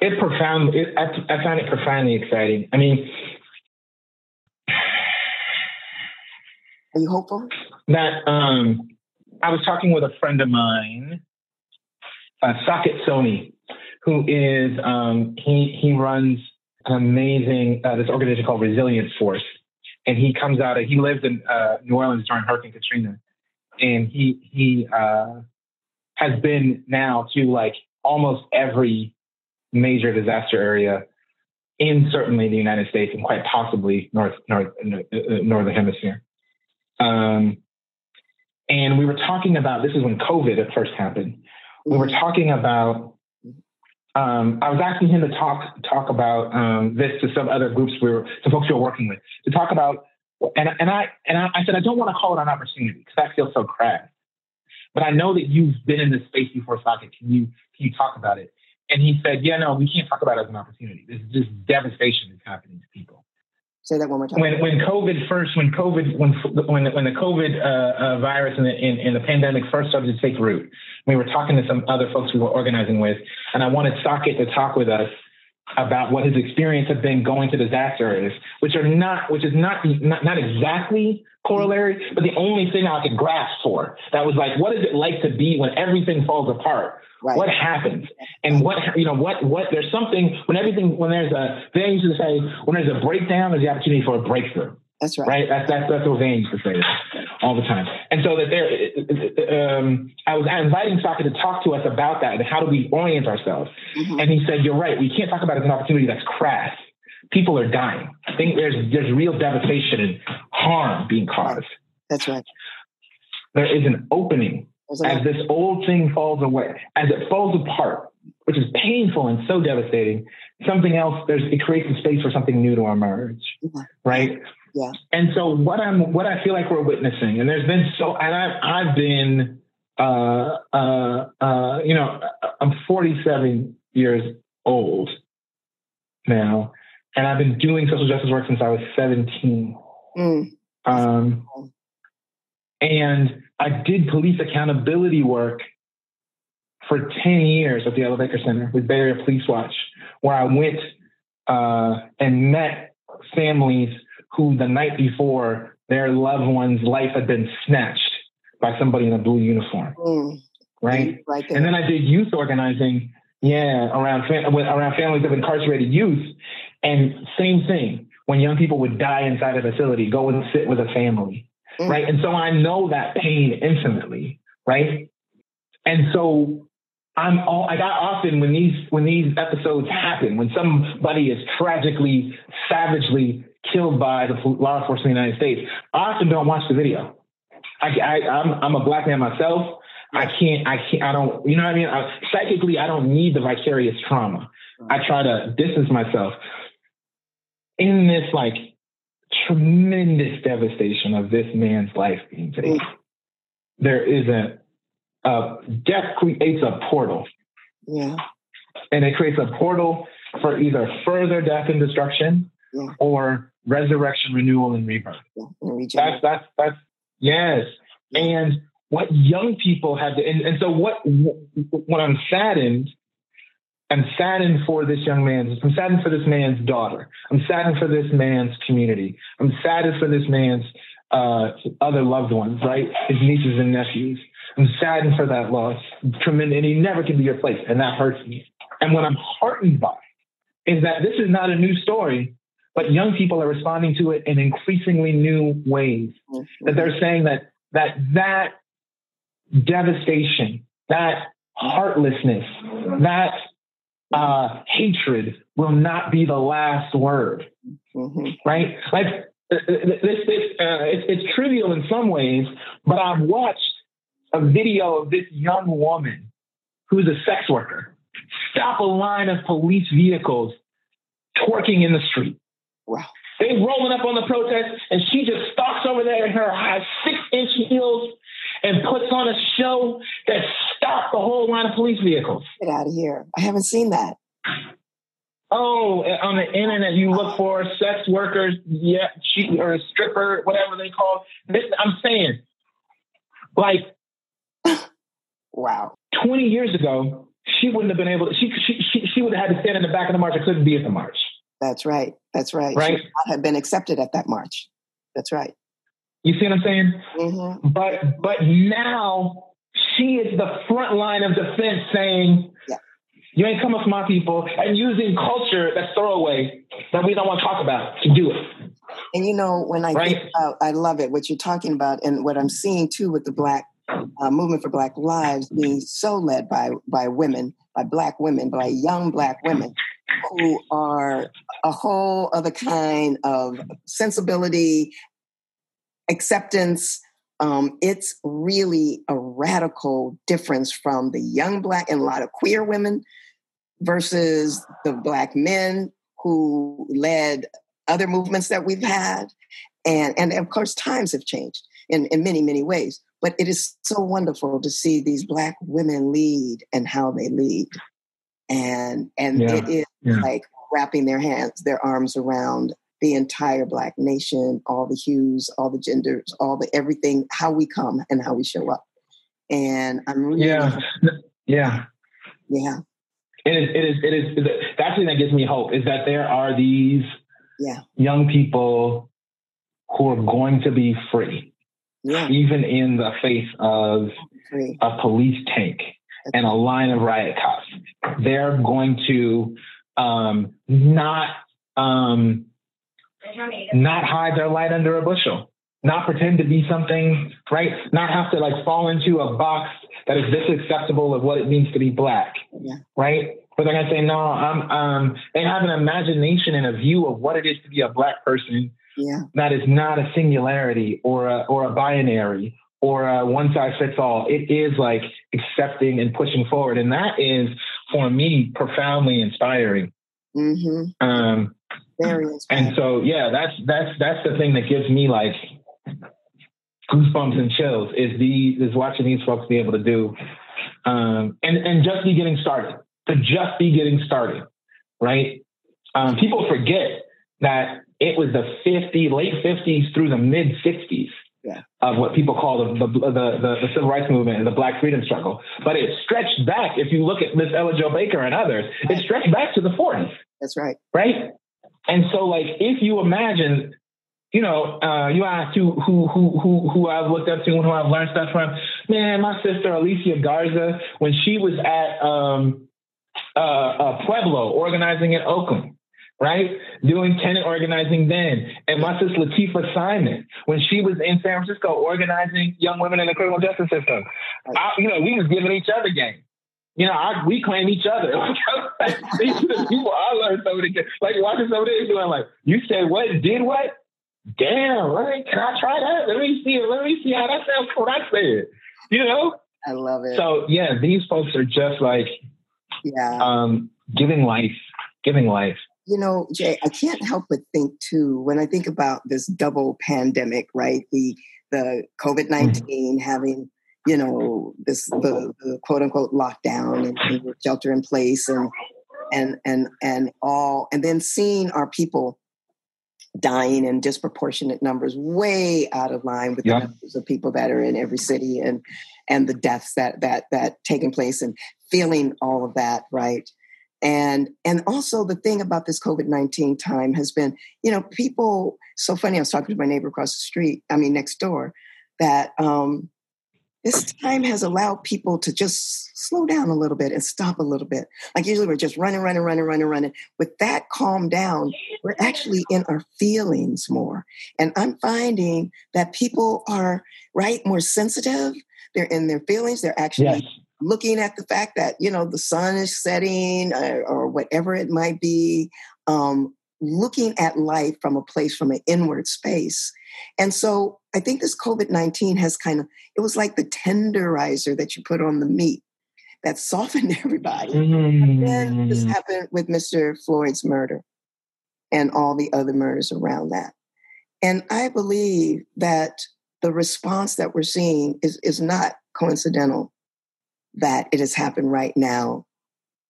it profound. It, I, I found it profoundly exciting. I mean, are you hopeful? That um, I was talking with a friend of mine, uh, Saket Soni, who is um, he he runs an amazing uh, this organization called Resilience Force, and he comes out. Of, he lived in uh, New Orleans during Hurricane Katrina, and he he uh, has been now to like almost every major disaster area in certainly the United States and quite possibly North, North uh, Northern Hemisphere. Um, and we were talking about this is when COVID at first happened. We were talking about. Um, I was asking him to talk talk about um, this to some other groups we were some folks we were working with to talk about. And and I and I, I said I don't want to call it an opportunity because that feels so crass. But I know that you've been in this space before, Saket. Can you can you talk about it? And he said, yeah, no, we can't talk about it as an opportunity. This is just devastation that's happening to people. Say that one more time. When, when COVID first, when COVID, when when the, when the COVID uh, uh, virus and the, and, and the pandemic first started to take root, we were talking to some other folks we were organizing with, and I wanted Saket to talk with us about what his experience had been going to disaster areas, which are not, which is not not, not exactly corollary, but the only thing I could grasp for that was like, what is it like to be when everything falls apart? Right. What happens? And what you know? What what? There's something when everything when there's a they used to say when there's a breakdown, there's the opportunity for a breakthrough. That's right. Right. That's that's that's what Van used to say all the time. And so that there, um, I was inviting Saket to talk to us about that and how do we orient ourselves. Mm-hmm. And he said, "You're right. We can't talk about it as an opportunity that's crass. People are dying. I think there's there's real devastation and harm being caused. That's right. There is an opening as this old thing falls away, as it falls apart, which is painful and so devastating, something else, there's, it creates a space for something new to emerge, yeah. right? Yeah. And so what I'm, what I feel like we're witnessing, and there's been so, and I've, I've been, uh, uh, uh, you know, I'm 47 years old now, and I've been doing social justice work since I was 17. Mm. Um, and I did police accountability work for 10 years at the Ella Baker Center with Bay Area Police Watch, where I went uh, and met families who the night before their loved one's life had been snatched by somebody in a blue uniform. Mm. Right? Like and then I did youth organizing, yeah, around, around families of incarcerated youth. And same thing, when young people would die inside a facility, go and sit with a family mm. right? And so I know that pain intimately, right? And so I'm all I got often when these when these episodes happen, when somebody is tragically, savagely killed by the law enforcement in the United States, I often don't watch the video. I, I I'm I'm a black man myself. I can't, I can't, I don't, you know what I mean? I, psychically, I don't need the vicarious trauma. I try to distance myself. In this like tremendous devastation of this man's life being taken. there isn't. Uh, death creates a portal. Yeah. And it creates a portal for either further death and destruction yeah. or resurrection, renewal, and rebirth. Yeah. That's that's that's yes. And what young people have to, and, and so what what I'm saddened I'm saddened for this young man's, I'm saddened for this man's daughter. I'm saddened for this man's community. I'm saddened for this man's uh, other loved ones, right? His nieces and nephews. I'm saddened for that loss. Tremendous, and he never can be replaced, and that hurts me. And what I'm heartened by is that this is not a new story, but young people are responding to it in increasingly new ways. Mm-hmm. That they're saying that that that devastation, that heartlessness, that uh, hatred will not be the last word, mm-hmm. right? Like uh, uh, this, this uh, it's, it's trivial in some ways, but I've watched a video of this young woman who's a sex worker stop a line of police vehicles twerking in the street. Wow. They rolling up on the protest, and she just stalks over there in her high six inch heels and puts on a show that stopped the whole line of police vehicles. Get out of here. I haven't seen that. Oh, on the internet, you look for sex workers, yeah, she or a stripper, whatever they call. It. I'm saying, like, [LAUGHS] wow. Twenty years ago, she wouldn't have been able. To, she she she, she would have had to stand in the back of the march. I couldn't be at the march. That's right. That's right. Right. She have been accepted at that march. That's right. You see what I'm saying? Mm-hmm. But but now she is the front line of defense saying, yeah. you ain't coming for my people, and using culture that's throwaway that we don't want to talk about to do it. And you know, when I right? think about, I love it, what you're talking about, and what I'm seeing too with the Black uh, movement for Black Lives being so led by by women, by Black women, by young Black women who are a whole other kind of sensibility acceptance. Um, it's really a radical difference from the young black and a lot of queer women versus the black men who led other movements that we've had. And, and of course, times have changed in, in many, many ways. But it is so wonderful to see these black women lead and how they lead. And and yeah. it is yeah. like wrapping their hands, their arms around the entire black nation all the hues all the genders all the everything how we come and how we show up and i'm really yeah yeah yeah it is it is it is that's the thing that gives me hope is that there are these yeah young people who are going to be free yeah. even in the face of free. a police tank and a line of riot cops they're going to um, not um, not hide their light under a bushel, not pretend to be something, right? Not have to like fall into a box that is this acceptable of what it means to be black, yeah. right? But they're gonna say, no, I'm, um, they have an imagination and a view of what it is to be a black person yeah. that is not a singularity or a, or a binary or a one size fits all. It is like accepting and pushing forward. And that is for me profoundly inspiring. Mm-hmm. Um, very inspiring. And so, yeah, that's that's that's the thing that gives me like goosebumps and chills is the is watching these folks be able to do, um, and and just be getting started. To just be getting started, right? Um, people forget that it was the 50 late 50s through the mid 60s yeah. Of what people call the the, the the, civil rights movement and the Black freedom struggle. But it stretched back. If you look at Miss Ella Jo Baker and others, it stretched back to the 40s. That's right. Right. And so, like, if you imagine, you know, uh, you asked who who who who who I've looked up to and who I've learned stuff from. Man, my sister Alicia Garza, when she was at um, uh, uh, Pueblo organizing in Oakland, right? Doing tenant organizing then. And my sister Lateefah Simon, when she was in San Francisco organizing young women in the criminal justice system, I, you know, we was giving each other game you know, I, we claim each other. These are the people I learned of the like watching some of this doing like, you said what, did what? Damn, right? Can I try that? Let me see it. Let me see how that sounds what I said. You know? I love it. So yeah, these folks are just like yeah. Um, giving life, giving life. You know, Jay, I can't help but think too, when I think about this double pandemic, right? The the COVID 19 mm-hmm. having you know, this the, the quote unquote lockdown and, and shelter in place and and and and all, and then seeing our people dying in disproportionate numbers, way out of line with the numbers of people that are in every city and and the deaths that that that taking place and feeling all of that, right? And and also the thing about this COVID nineteen time has been, you know, people. So funny. I was talking to my neighbor across the street. I mean, next door, that um, this time has allowed people to just slow down a little bit and stop a little bit. Like usually we're just running, running, running, running, running. With that calm down, we're actually in our feelings more. And I'm finding that people are right more sensitive. They're in their feelings. They're actually yes. Looking at the fact that you know the sun is setting or, uh, or whatever it might be. Um, looking at life from a place from an inward space. And so I think this COVID 19 has kind of, it was like the tenderizer that you put on the meat that softened [LAUGHS] everybody. Mm-hmm. And then this mm. happened with Mr. Floyd's murder and all the other murders around that. And I believe that the response that we're seeing is, is not coincidental that it has happened right now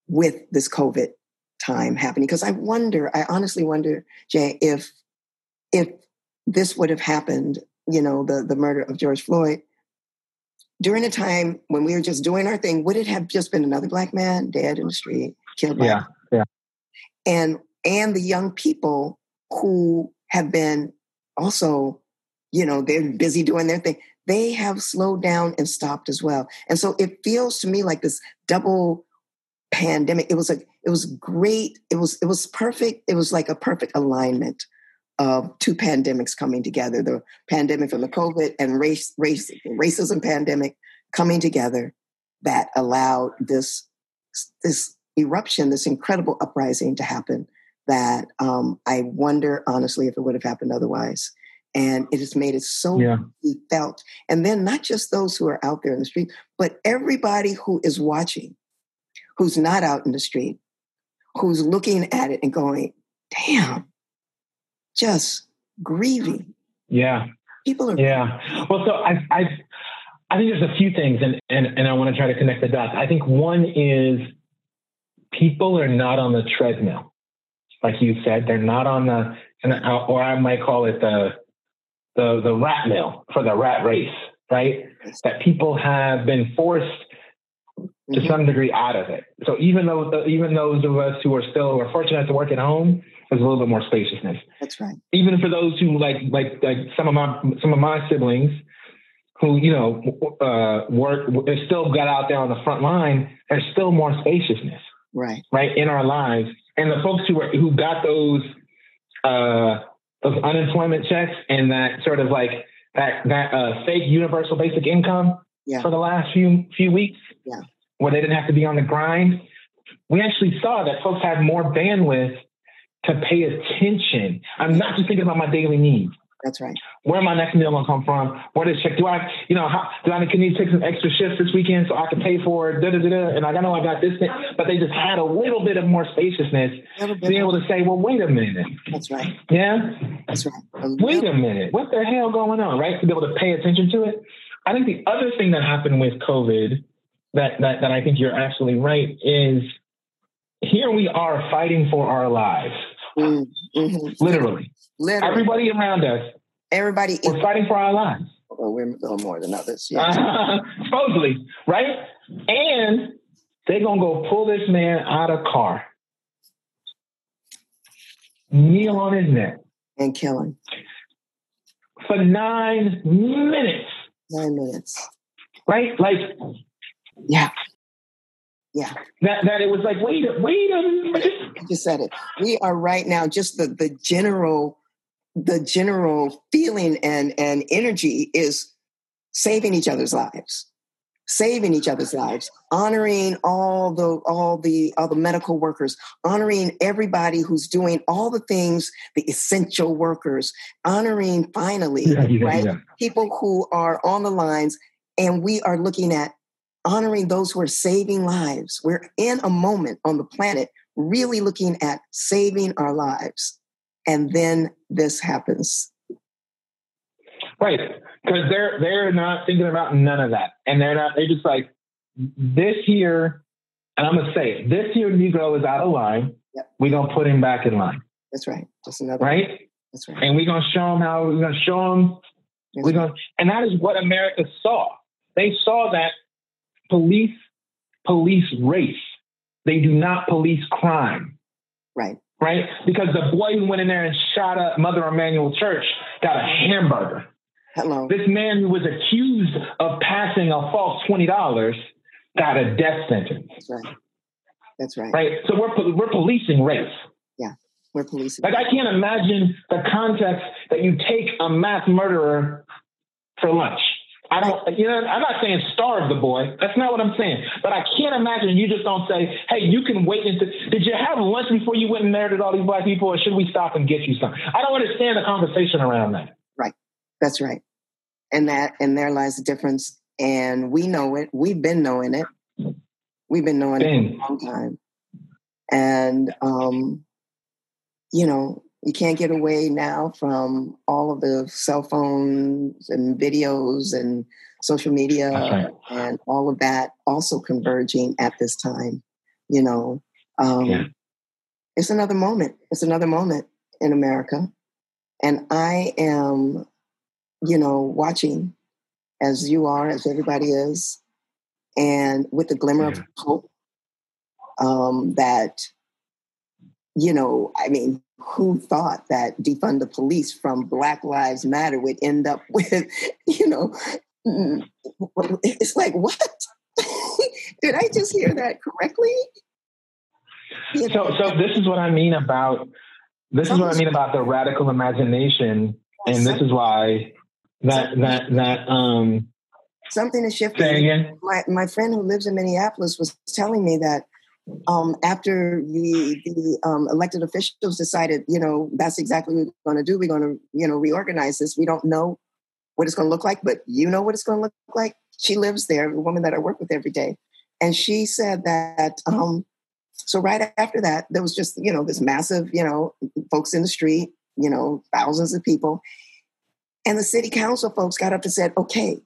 with this COVID time happening because I wonder, I honestly wonder, Jay, if if this would have happened, you know, the the murder of George Floyd during a time when we were just doing our thing, would it have just been another black man dead in the street, killed by yeah, yeah. and and the young people who have been also, you know, they're busy doing their thing. They have slowed down and stopped as well. And so it feels to me like this double pandemic it was a it was great it was it was perfect it was like a perfect alignment of two pandemics coming together the pandemic from the covid and race race racism pandemic coming together that allowed this this eruption this incredible uprising to happen that um, i wonder honestly if it would have happened otherwise and it has made it so yeah. felt and then not just those who are out there in the street but everybody who is watching who's not out in the street, who's looking at it and going, damn, just grieving. Yeah. People are. Yeah. Well, so I, I, I think there's a few things, and, and, and I want to try to connect the dots. I think one is people are not on the treadmill. Like you said, they're not on the, or I might call it the, the, the rat mill for the rat race, right? That people have been forced to mm-hmm. some degree out of it. So even though even those of us who are still who are fortunate to work at home, there's a little bit more spaciousness. That's right. Even for those who like like like some of my some of my siblings who you know uh, work they still got out there on the front line, there's still more spaciousness. Right. Right in our lives, and the folks who are who got those uh, those unemployment checks and that sort of like that that uh, fake universal basic income yeah. for the last few few weeks. Yeah where they didn't have to be on the grind, we actually saw that folks had more bandwidth to pay attention. I'm not just thinking about my daily needs. That's right. Where my next meal gonna come from? Where does check? Do I, you know, how, do I can you take some extra shifts this weekend so I can pay for it? Da, da, da, da, and I know I got this thing, but they just had a little bit of more spaciousness to be able to say, well, wait a minute. That's right. Yeah. That's right. A wait a minute. What the hell going on? Right? To be able to pay attention to it. I think the other thing that happened with COVID that, that, that I think you're absolutely right is here we are fighting for our lives. Mm-hmm. Literally. Literally. Everybody around us. Everybody. We're fighting for our lives. Well, we're a little more than others. Yeah. Uh-huh. [LAUGHS] supposedly, right? And they're going to go pull this man out of car, kneel on his neck, and kill him. For nine minutes. Nine minutes. Right? Like, yeah. Yeah. That that it was like, wait wait a minute. You just said it. We are right now, just the the general, the general feeling and and energy is saving each other's lives. Saving each other's lives, honoring all the all the all the medical workers, honoring everybody who's doing all the things, the essential workers, honoring finally, yeah, yeah, right? Yeah. People who are on the lines, and we are looking at honoring those who are saving lives. We're in a moment on the planet really looking at saving our lives. And then this happens. Right, because they're they're not thinking about none of that, and they're not. They're just like this year, and I'm gonna say it, this year Negro is out of line. Yep. We're gonna put him back in line. That's right. Just another. Right, That's right. and we're gonna show him how we're gonna show him That's we're right. gonna, and that is what America saw. They saw that police police race. They do not police crime, Right. Right? Because the boy who went in there and shot up Mother Emanuel Church got a hamburger. Hello. This man who was accused of passing a false twenty dollars got a death sentence, That's right. That's right. right? So we're we're policing race. Yeah, we're policing. Like I can't imagine the context that you take a mass murderer for lunch. I don't, you know, I'm not saying starve the boy. That's not what I'm saying. But I can't imagine you just don't say, hey, you can wait until, did you have lunch before you went and murdered all these black people or should we stop and get you some? I don't understand the conversation around that. Right. That's right. And that and there lies the difference. And we know it. We've been knowing it. We've been knowing it for a long time. And um, you know, you can't get away now from all of the cell phones and videos and social media right. and all of that also converging at this time. You know, um, Yeah. it's another moment. It's another moment in America. And I am, you know, watching as you are, as everybody is, and with the glimmer Yeah. of hope um, that, you know, I mean, who thought that defund the police from Black Lives Matter would end up [LAUGHS] with, you know, mm, it's like, what? [LAUGHS] Did I just hear that correctly? You So, know, so this is what I mean about, this is what I mean about the radical imagination. And this is why that, that, that, um, something is shifting. my my friend who lives in Minneapolis was telling me that um, after the the um, elected officials decided, you know, that's exactly what we're going to do. We're going to, you know, reorganize this. We don't know what it's going to look like, but you know what it's going to look like. She lives there, the woman that I work with every day, and she said that. Um, so right after that, there was just you know this massive, you know, folks in the street, you know, thousands of people, and the city council folks got up and said, okay,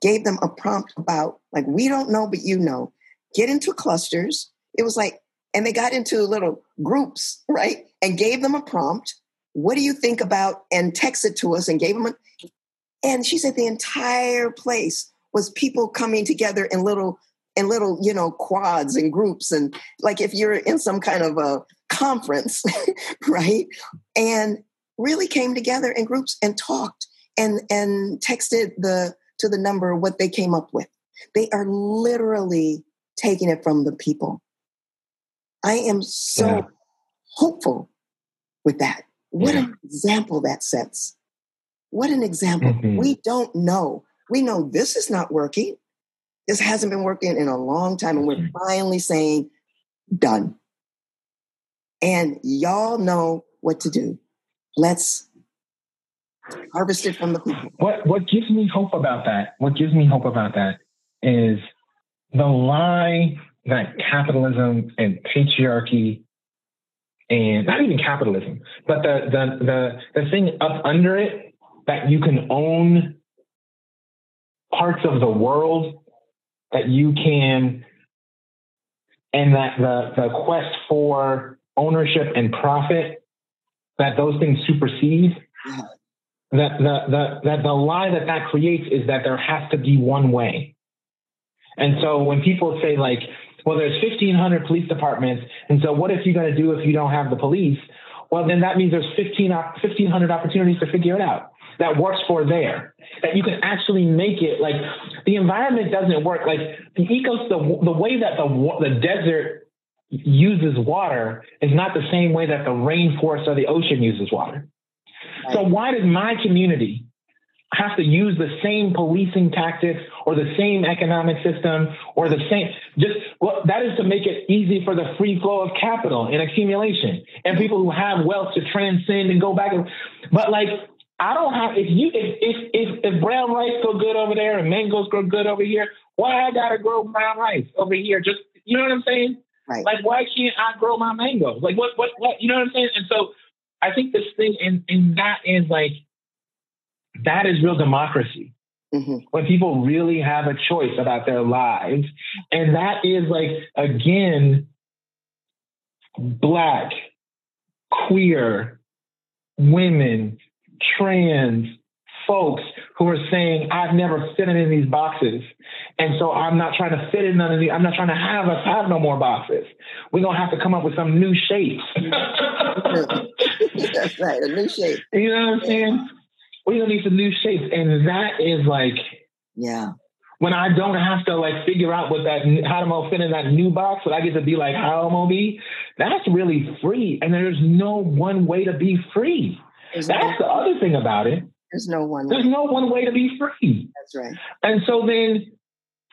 gave them a prompt about like we don't know but you know get into clusters. It was like and they got into little groups [LAUGHS] right? And gave them a prompt. What do you think about and text it to us and gave them a and she said the entire place was people coming together in little in little you know quads and groups. And like if you're in some kind of a conference [LAUGHS] right? And really came together in groups and talked and and texted the to the number what they came up with. They are literally taking it from the people. I am so Yeah. hopeful with that. What Yeah. an example that sets. What an example. Mhm. We don't know. We know this is not working. This hasn't been working in a long time, and we're finally saying, done. And y'all know what to do. Let's harvest it from the people. What what gives me hope about that? What gives me hope about that is the lie that capitalism and patriarchy and not even capitalism, but the the the the thing up under it that you can own parts of the world that you can and that the the quest for ownership and profit that those things supersede that the, the that the lie that that creates is that there has to be one way. And so when people say like, well, there's 1,500 police departments, and so what if you're going to do if you don't have the police? Well, then that means there's 15, 1,500 opportunities to figure it out that works for there. That you can actually make it like the environment doesn't work like the ecos the the way that the the desert uses water is not the same way that the rainforest or the ocean uses water. So why does my community have to use the same policing tactics or the same economic system or the same just well that is to make it easy for the free flow of capital and accumulation and people who have wealth to transcend and go back and but like I don't have if you if if if, if brown rice go good over there and mangoes grow good over here, why I gotta grow brown rice over here? Just you know what I'm saying? Right. Like why can't I grow my mangoes? Like what what what you know what I'm saying? And so I think this thing and and that is like that is real democracy. Mm-hmm. When people really have a choice about their lives. And that is like, again, black, queer, women, trans, folks who are saying, I've never fit in these boxes. And so I'm not trying to fit in none of these. I'm not trying to have us have no more boxes. We're going to have to come up with some new shapes. [LAUGHS] That's right, a new shape. You know what I'm saying? We're to need some new shapes. And that is like, yeah. When I don't have to like figure out what that how am I fit in that new box, but I get to be like how I'm gonna be, that's really free. And there's no one way to be free. That's the other thing about it. There's no one. There's no one way to be free. That's right. And so then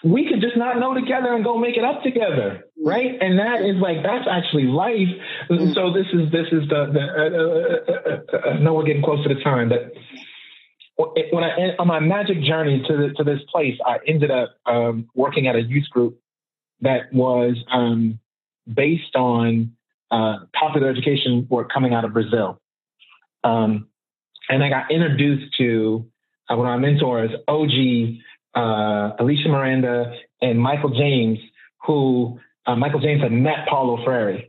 we could just not know together and go make it up together, mm-hmm. right? And that is like that's actually life. Mm-hmm. So this is this is the, the uh, uh, uh, uh, no, we're getting close to the time, but when I on my magic journey to the, to this place, I ended up um, working at a youth group that was um, based on uh, popular education work coming out of Brazil. Um, and I got introduced to uh, one of my mentors, OG uh, Alicia Miranda and Michael James, who uh, Michael James had met Paulo Freire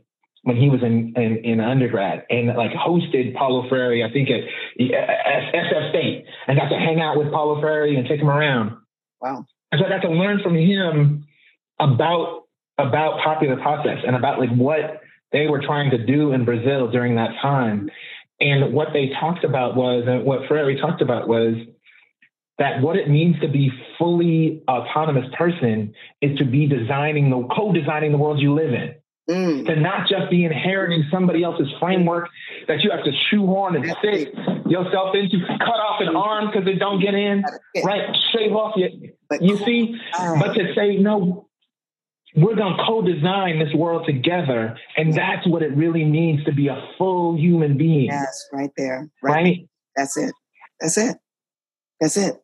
when he was in, in, in undergrad and like hosted Paulo Freire, I think at, SF State, and got to hang out with Paulo Freire and take him around. Wow! And so I got to learn from him about about popular process and about like what they were trying to do in Brazil during that time. And what they talked about was, and what Freire talked about was that what it means to be fully autonomous person is to be designing the co-designing the world you live in. Mm. To not just be inheriting somebody else's framework that you have to shoehorn and fit yourself into, cut off an arm because it don't get in, right? Shave off your, you see, but to say no, we're going to co-design this world together, and that's what it really means to be a full human being. Yes, right there, right. right? That's it. That's it. That's it.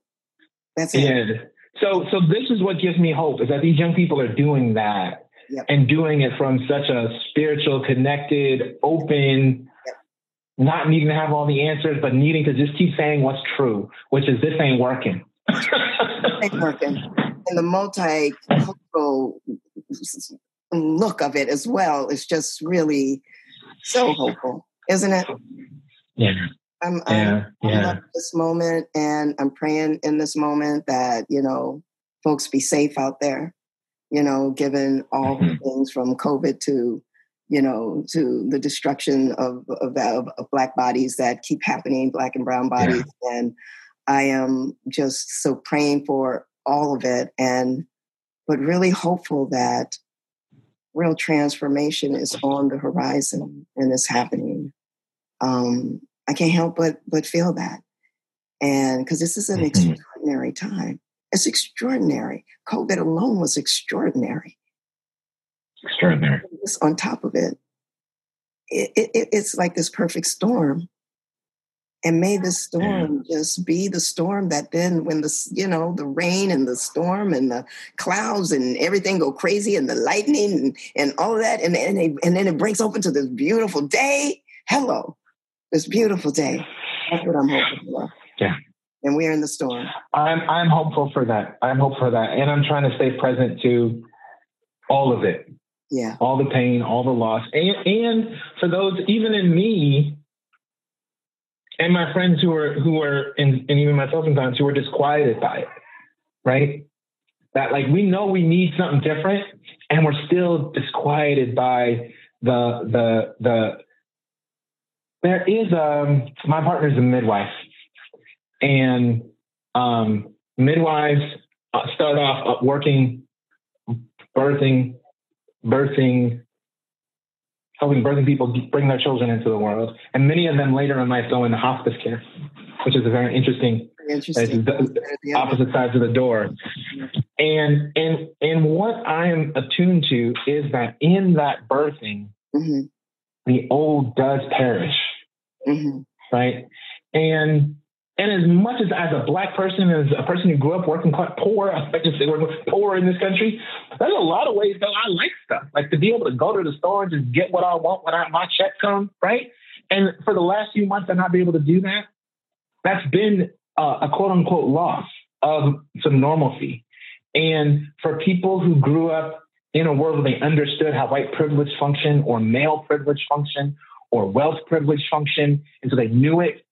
That's it. Yeah. So, so this is what gives me hope is that these young people are doing that yep. and doing it from such a spiritual, connected, open, yep. not needing to have all the answers, but needing to just keep saying what's true, which is this ain't working. ain't working. And the multicultural look of it as well is just really so hopeful, isn't it? Yeah. I'm, yeah, I'm, yeah. I'm this moment and I'm praying in this moment that, you know, folks be safe out there, you know, given all mm-hmm. the things from COVID to, you know, to the destruction of, of, of, of black bodies that keep happening, black and brown bodies. Yeah. And I am just so praying for all of it and, but really hopeful that real transformation is on the horizon and is happening. Um, I can't help but but feel that. And because this is an mm-hmm. extraordinary time. It's extraordinary. COVID alone was extraordinary. Extraordinary. On top of it, it, it, it's like this perfect storm. And may this storm yeah. just be the storm that then, when the you know the rain and the storm and the clouds and everything go crazy and the lightning and, and all that, and and, it, and then it breaks open to this beautiful day. Hello, this beautiful day. That's what I'm hoping for. Yeah. And we're in the storm. I'm I'm hopeful for that. I'm hopeful for that. And I'm trying to stay present to all of it. Yeah. All the pain, all the loss. And and for those even in me and my friends who are who are and, and even myself sometimes who are disquieted by it. Right? That like we know we need something different and we're still disquieted by the the the there is um my partner's a midwife, and um, midwives uh, start off uh, working, birthing, birthing, helping birthing people bring their children into the world, and many of them later in life go into hospice care, which is a very interesting. Interesting. The opposite sides of the door, and and and what I am attuned to is that in that birthing, mm-hmm. the old does perish mm-hmm. right? And and as much as as a black person, as a person who grew up working quite poor, I just say we're poor in this country. There's a lot of ways that I like stuff, like to be able to go to the store and just get what I want when I, my check comes, right? And for the last few months, I've not be able to do that. That's been uh, a quote unquote loss of some normalcy. And for people who grew up in a world where they understood how white privilege functioned or male privilege functioned or wealth privilege functioned, and so they knew it.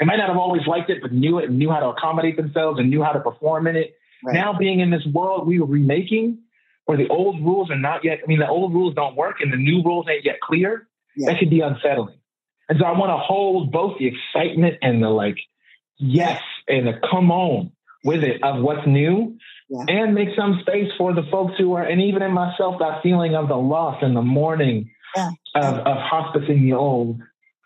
They might not have always liked it, but knew it and knew how to accommodate themselves and knew how to perform in it. Right. Now being in this world we were remaking, where the old rules are not yet, I mean, the old rules don't work and the new rules ain't yet clear, yeah. that could be unsettling. And so I want to hold both the excitement and the like, yes, and the come on with it of what's new yeah. and make some space for the folks who are, and even in myself, that feeling of the loss and the mourning yeah. of, of hospicing the old.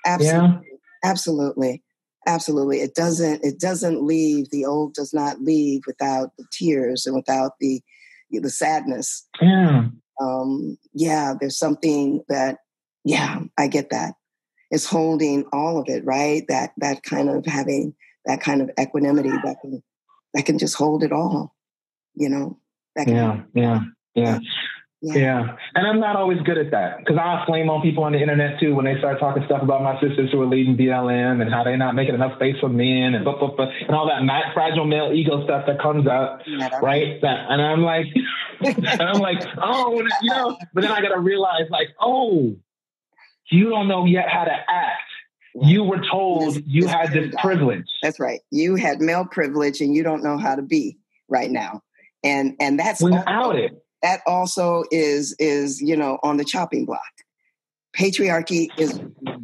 Absolutely. Yeah? Absolutely. Absolutely. It doesn't, it doesn't leave, the old does not leave without the tears and without the, the sadness. Yeah. Um, yeah, there's something that, yeah, I get that. It's holding all of it, right? That that kind of having that kind of equanimity that can that can just hold it all, you know. yeah, yeah, yeah. Yeah. yeah. And I'm not always good at that because I flame on people on the internet too when they start talking stuff about my sisters who are leading BLM and how they're not making enough space for men and blah, blah, blah, and all that fragile male ego stuff that comes up, yeah, right? That, and I'm like, [LAUGHS] and I'm like, oh, you know, but then I got to realize like, oh, you don't know yet how to act. You were told you had this privilege. That's right. You had male privilege and you don't know how to be right now. And and that's without also, it. That also is is, you know, on the chopping block. Patriarchy is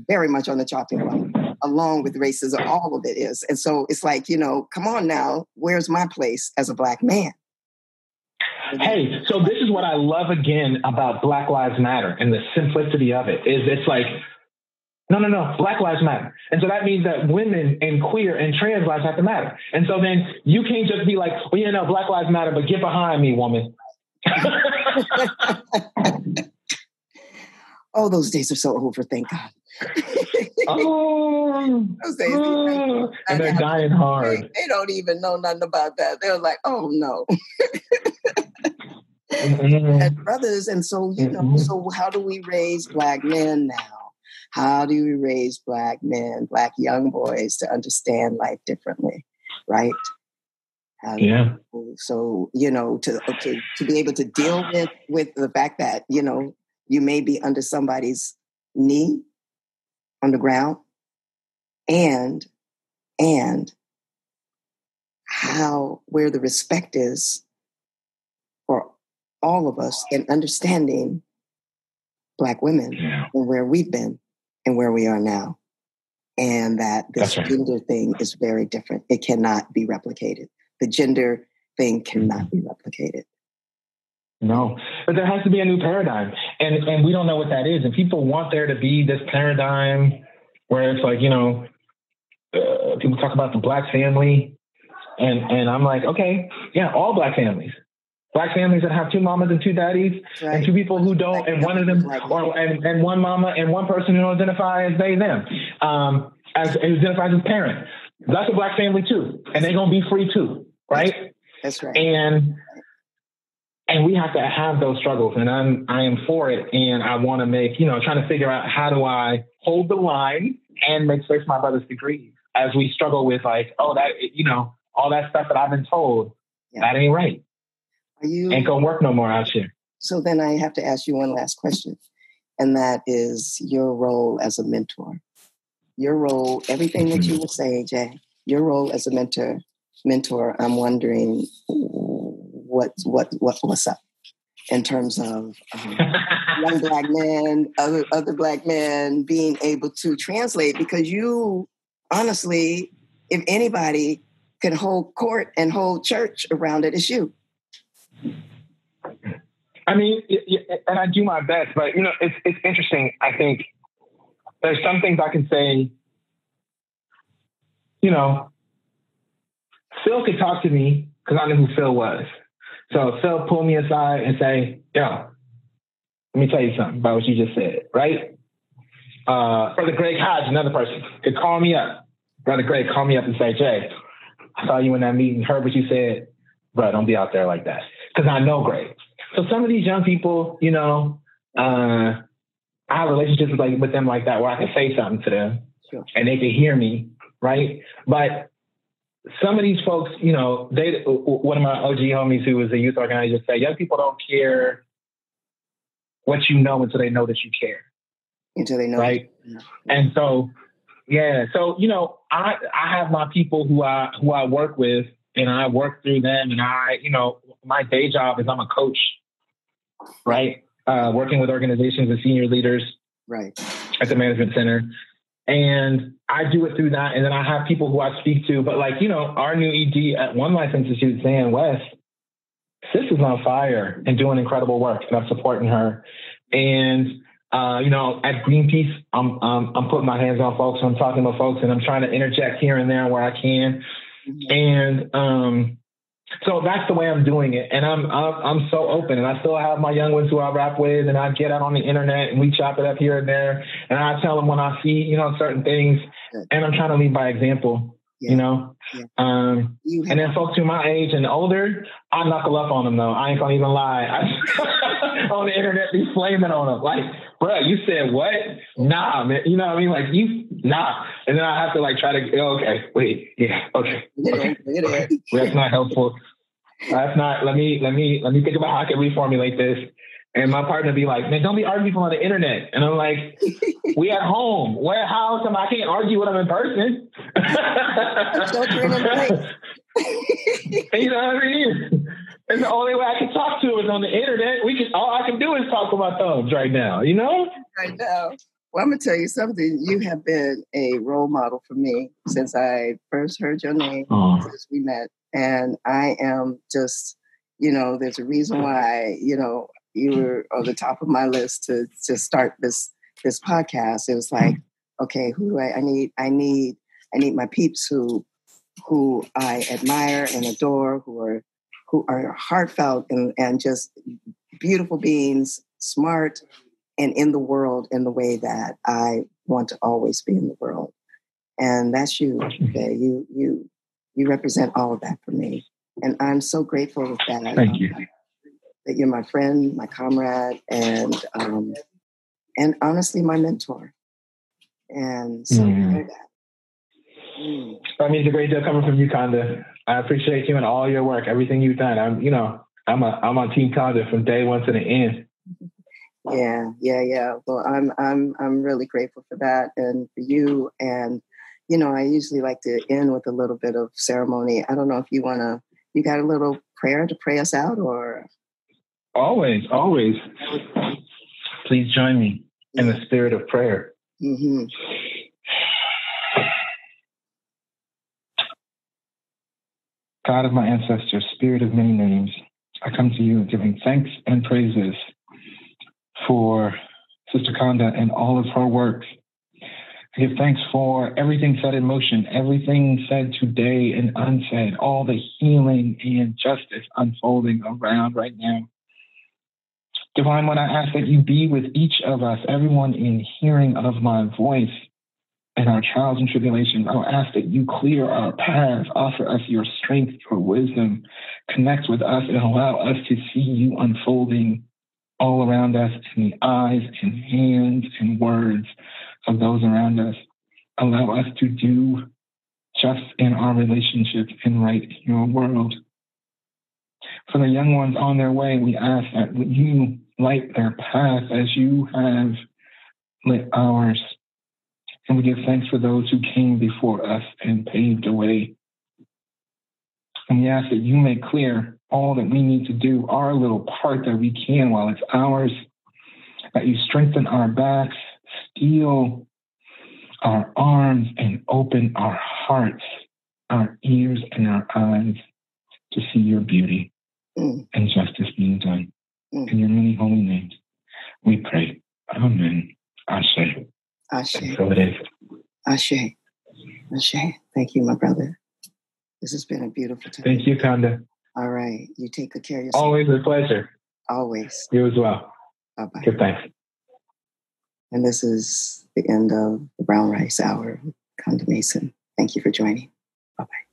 very much on the chopping block, along with racism. All of it is. And so it's like, you know, come on now, where's my place as a black man? Hey, so this is what I love again about Black Lives Matter and the simplicity of it is it's like, no, no, no, Black Lives Matter. And so that means that women and queer and trans lives have to matter. And so then you can't just be like, well, you know, Black Lives Matter, but get behind me, woman. [LAUGHS] oh, those days are so over, thank God. oh, [LAUGHS] those days, oh, and they're dying hard. They, they, don't even know nothing about that. They're like, oh no. mm-hmm. And brothers, and so you know, mm-hmm. so how do we raise black men now? How do we raise black men, black young boys to understand life differently, right? Yeah. So you know, to to to be able to deal with with the fact that you know you may be under somebody's knee on the ground, and and how where the respect is for all of us in understanding black women yeah. and where we've been and where we are now and that this right. gender thing is very different it cannot be replicated the gender thing cannot be replicated no, but there has to be a new paradigm, and and we don't know what that is. And people want there to be this paradigm where it's like you know, uh, people talk about the black family, and and I'm like, okay, yeah, all black families, black families that have two mamas and two daddies, right. and two people who don't, and one of them, or and, and one mama and one person who don't identify as they them, um, as who identifies as parent. That's a black family too, and they're gonna be free too, right? That's right. And and we have to have those struggles and i'm i am for it and i want to make you know trying to figure out how do i hold the line and make space for my brothers to grieve as we struggle with like oh that you know all that stuff that i've been told yeah. that ain't right are you ain't gonna work no more out here so then i have to ask you one last question and that is your role as a mentor your role everything that you mm-hmm. were saying jay your role as a mentor mentor i'm wondering what what what what's up in terms of um, [LAUGHS] young black men, other other black men being able to translate because you honestly, if anybody can hold court and hold church around it, it's you. I mean, and I do my best, but you know, it's it's interesting. I think there's some things I can say. You know, Phil could talk to me because I knew who Phil was. So Phil pulled me aside and say, yo, let me tell you something about what you just said, right? Uh, Brother Greg Hodge, another person, could call me up. Brother Greg, call me up and say, Jay, I saw you in that meeting, heard what you said, bro, don't be out there like that. Because I know Greg. So some of these young people, you know, uh, I have relationships with, like, with them like that where I can say something to them sure. and they can hear me, right? But some of these folks, you know, they one of my OG homies who was a youth organizer said, young people don't care what you know until they know that you care. Until they know, right? And so, yeah. So you know, I I have my people who I who I work with, and I work through them, and I you know my day job is I'm a coach, right? Uh, working with organizations and senior leaders, right, at the management center, and I do it through that. And then I have people who I speak to. But like, you know, our new ED at One Life Institute, Zan West, sis is on fire and doing incredible work. And I'm supporting her. And uh, you know, at Greenpeace, I'm, I'm I'm putting my hands on folks. I'm talking to folks, and I'm trying to interject here and there where I can. Mm-hmm. And um, so that's the way I'm doing it, and I'm, I'm I'm so open, and I still have my young ones who I rap with, and I get out on the internet and we chop it up here and there, and I tell them when I see you know certain things, and I'm trying to lead by example, yeah. you know. Yeah. Um, you and then folks who my age and older, I knuckle up on them though. I ain't gonna even lie. [LAUGHS] I, [LAUGHS] on the internet, be flaming on them like, bro, you said what? Nah, man. You know what I mean? Like you, nah. And then I have to like try to. Oh, okay, wait, yeah, okay. okay. okay. That's not helpful. That's not. Let me let me let me think about how I can reformulate this. And my partner be like, man, don't be arguing people on the internet. And I'm like, we at home. Where how come I can't argue with them in person? [LAUGHS] you know what I mean? And the only way I can talk to him is on the internet. We can all I can do is talk about thumbs right now, you know? Right now. Well, I'm gonna tell you something. You have been a role model for me since I first heard your name, since we met. And I am just, you know, there's a reason why, you know, you were on the top of my list to to start this this podcast. It was like, okay, who do I, I need? I need I need my peeps who who I admire and adore, who are who are heartfelt and, and just beautiful beings, smart, and in the world in the way that I want to always be in the world. And that's you. Okay, you you you represent all of that for me, and I'm so grateful with that. Thank you that you're my friend, my comrade, and um, and honestly, my mentor. And so mm. that. Mm. That means a great deal coming from you, Konda. I appreciate you and all your work, everything you've done. I'm, you know, I'm a, I'm on Team Konda from day one to the end. Yeah, yeah, yeah. Well, I'm, I'm, I'm really grateful for that, and for you. And you know, I usually like to end with a little bit of ceremony. I don't know if you want to. You got a little prayer to pray us out, or Always, always. Please join me in the spirit of prayer. Mm-hmm. God of my ancestors, spirit of many names, I come to you giving thanks and praises for Sister Konda and all of her work. I give thanks for everything set in motion, everything said today and unsaid, all the healing and justice unfolding around right now. Divine One, I ask that you be with each of us, everyone in hearing of my voice and our trials and tribulations. I'll ask that you clear our paths, offer us your strength, your wisdom, connect with us, and allow us to see you unfolding all around us in the eyes and hands and words of those around us. Allow us to do just in our relationships and right in your world. For the young ones on their way, we ask that you light their path as you have lit ours. And we give thanks for those who came before us and paved the way. And we ask that you make clear all that we need to do, our little part that we can while it's ours, that you strengthen our backs, steel our arms, and open our hearts, our ears, and our eyes to see your beauty mm. and justice being done. Mm. In your many holy names, we pray. Amen. Ashe. Ashe. Ashe. Ashe. Thank you, my brother. This has been a beautiful time. Thank you, Konda. All right. You take good care of yourself. Always a pleasure. Always. You as well. Bye bye. Good thanks. And this is the end of the Brown Rice Hour. Konda Mason. Thank you for joining. Bye bye.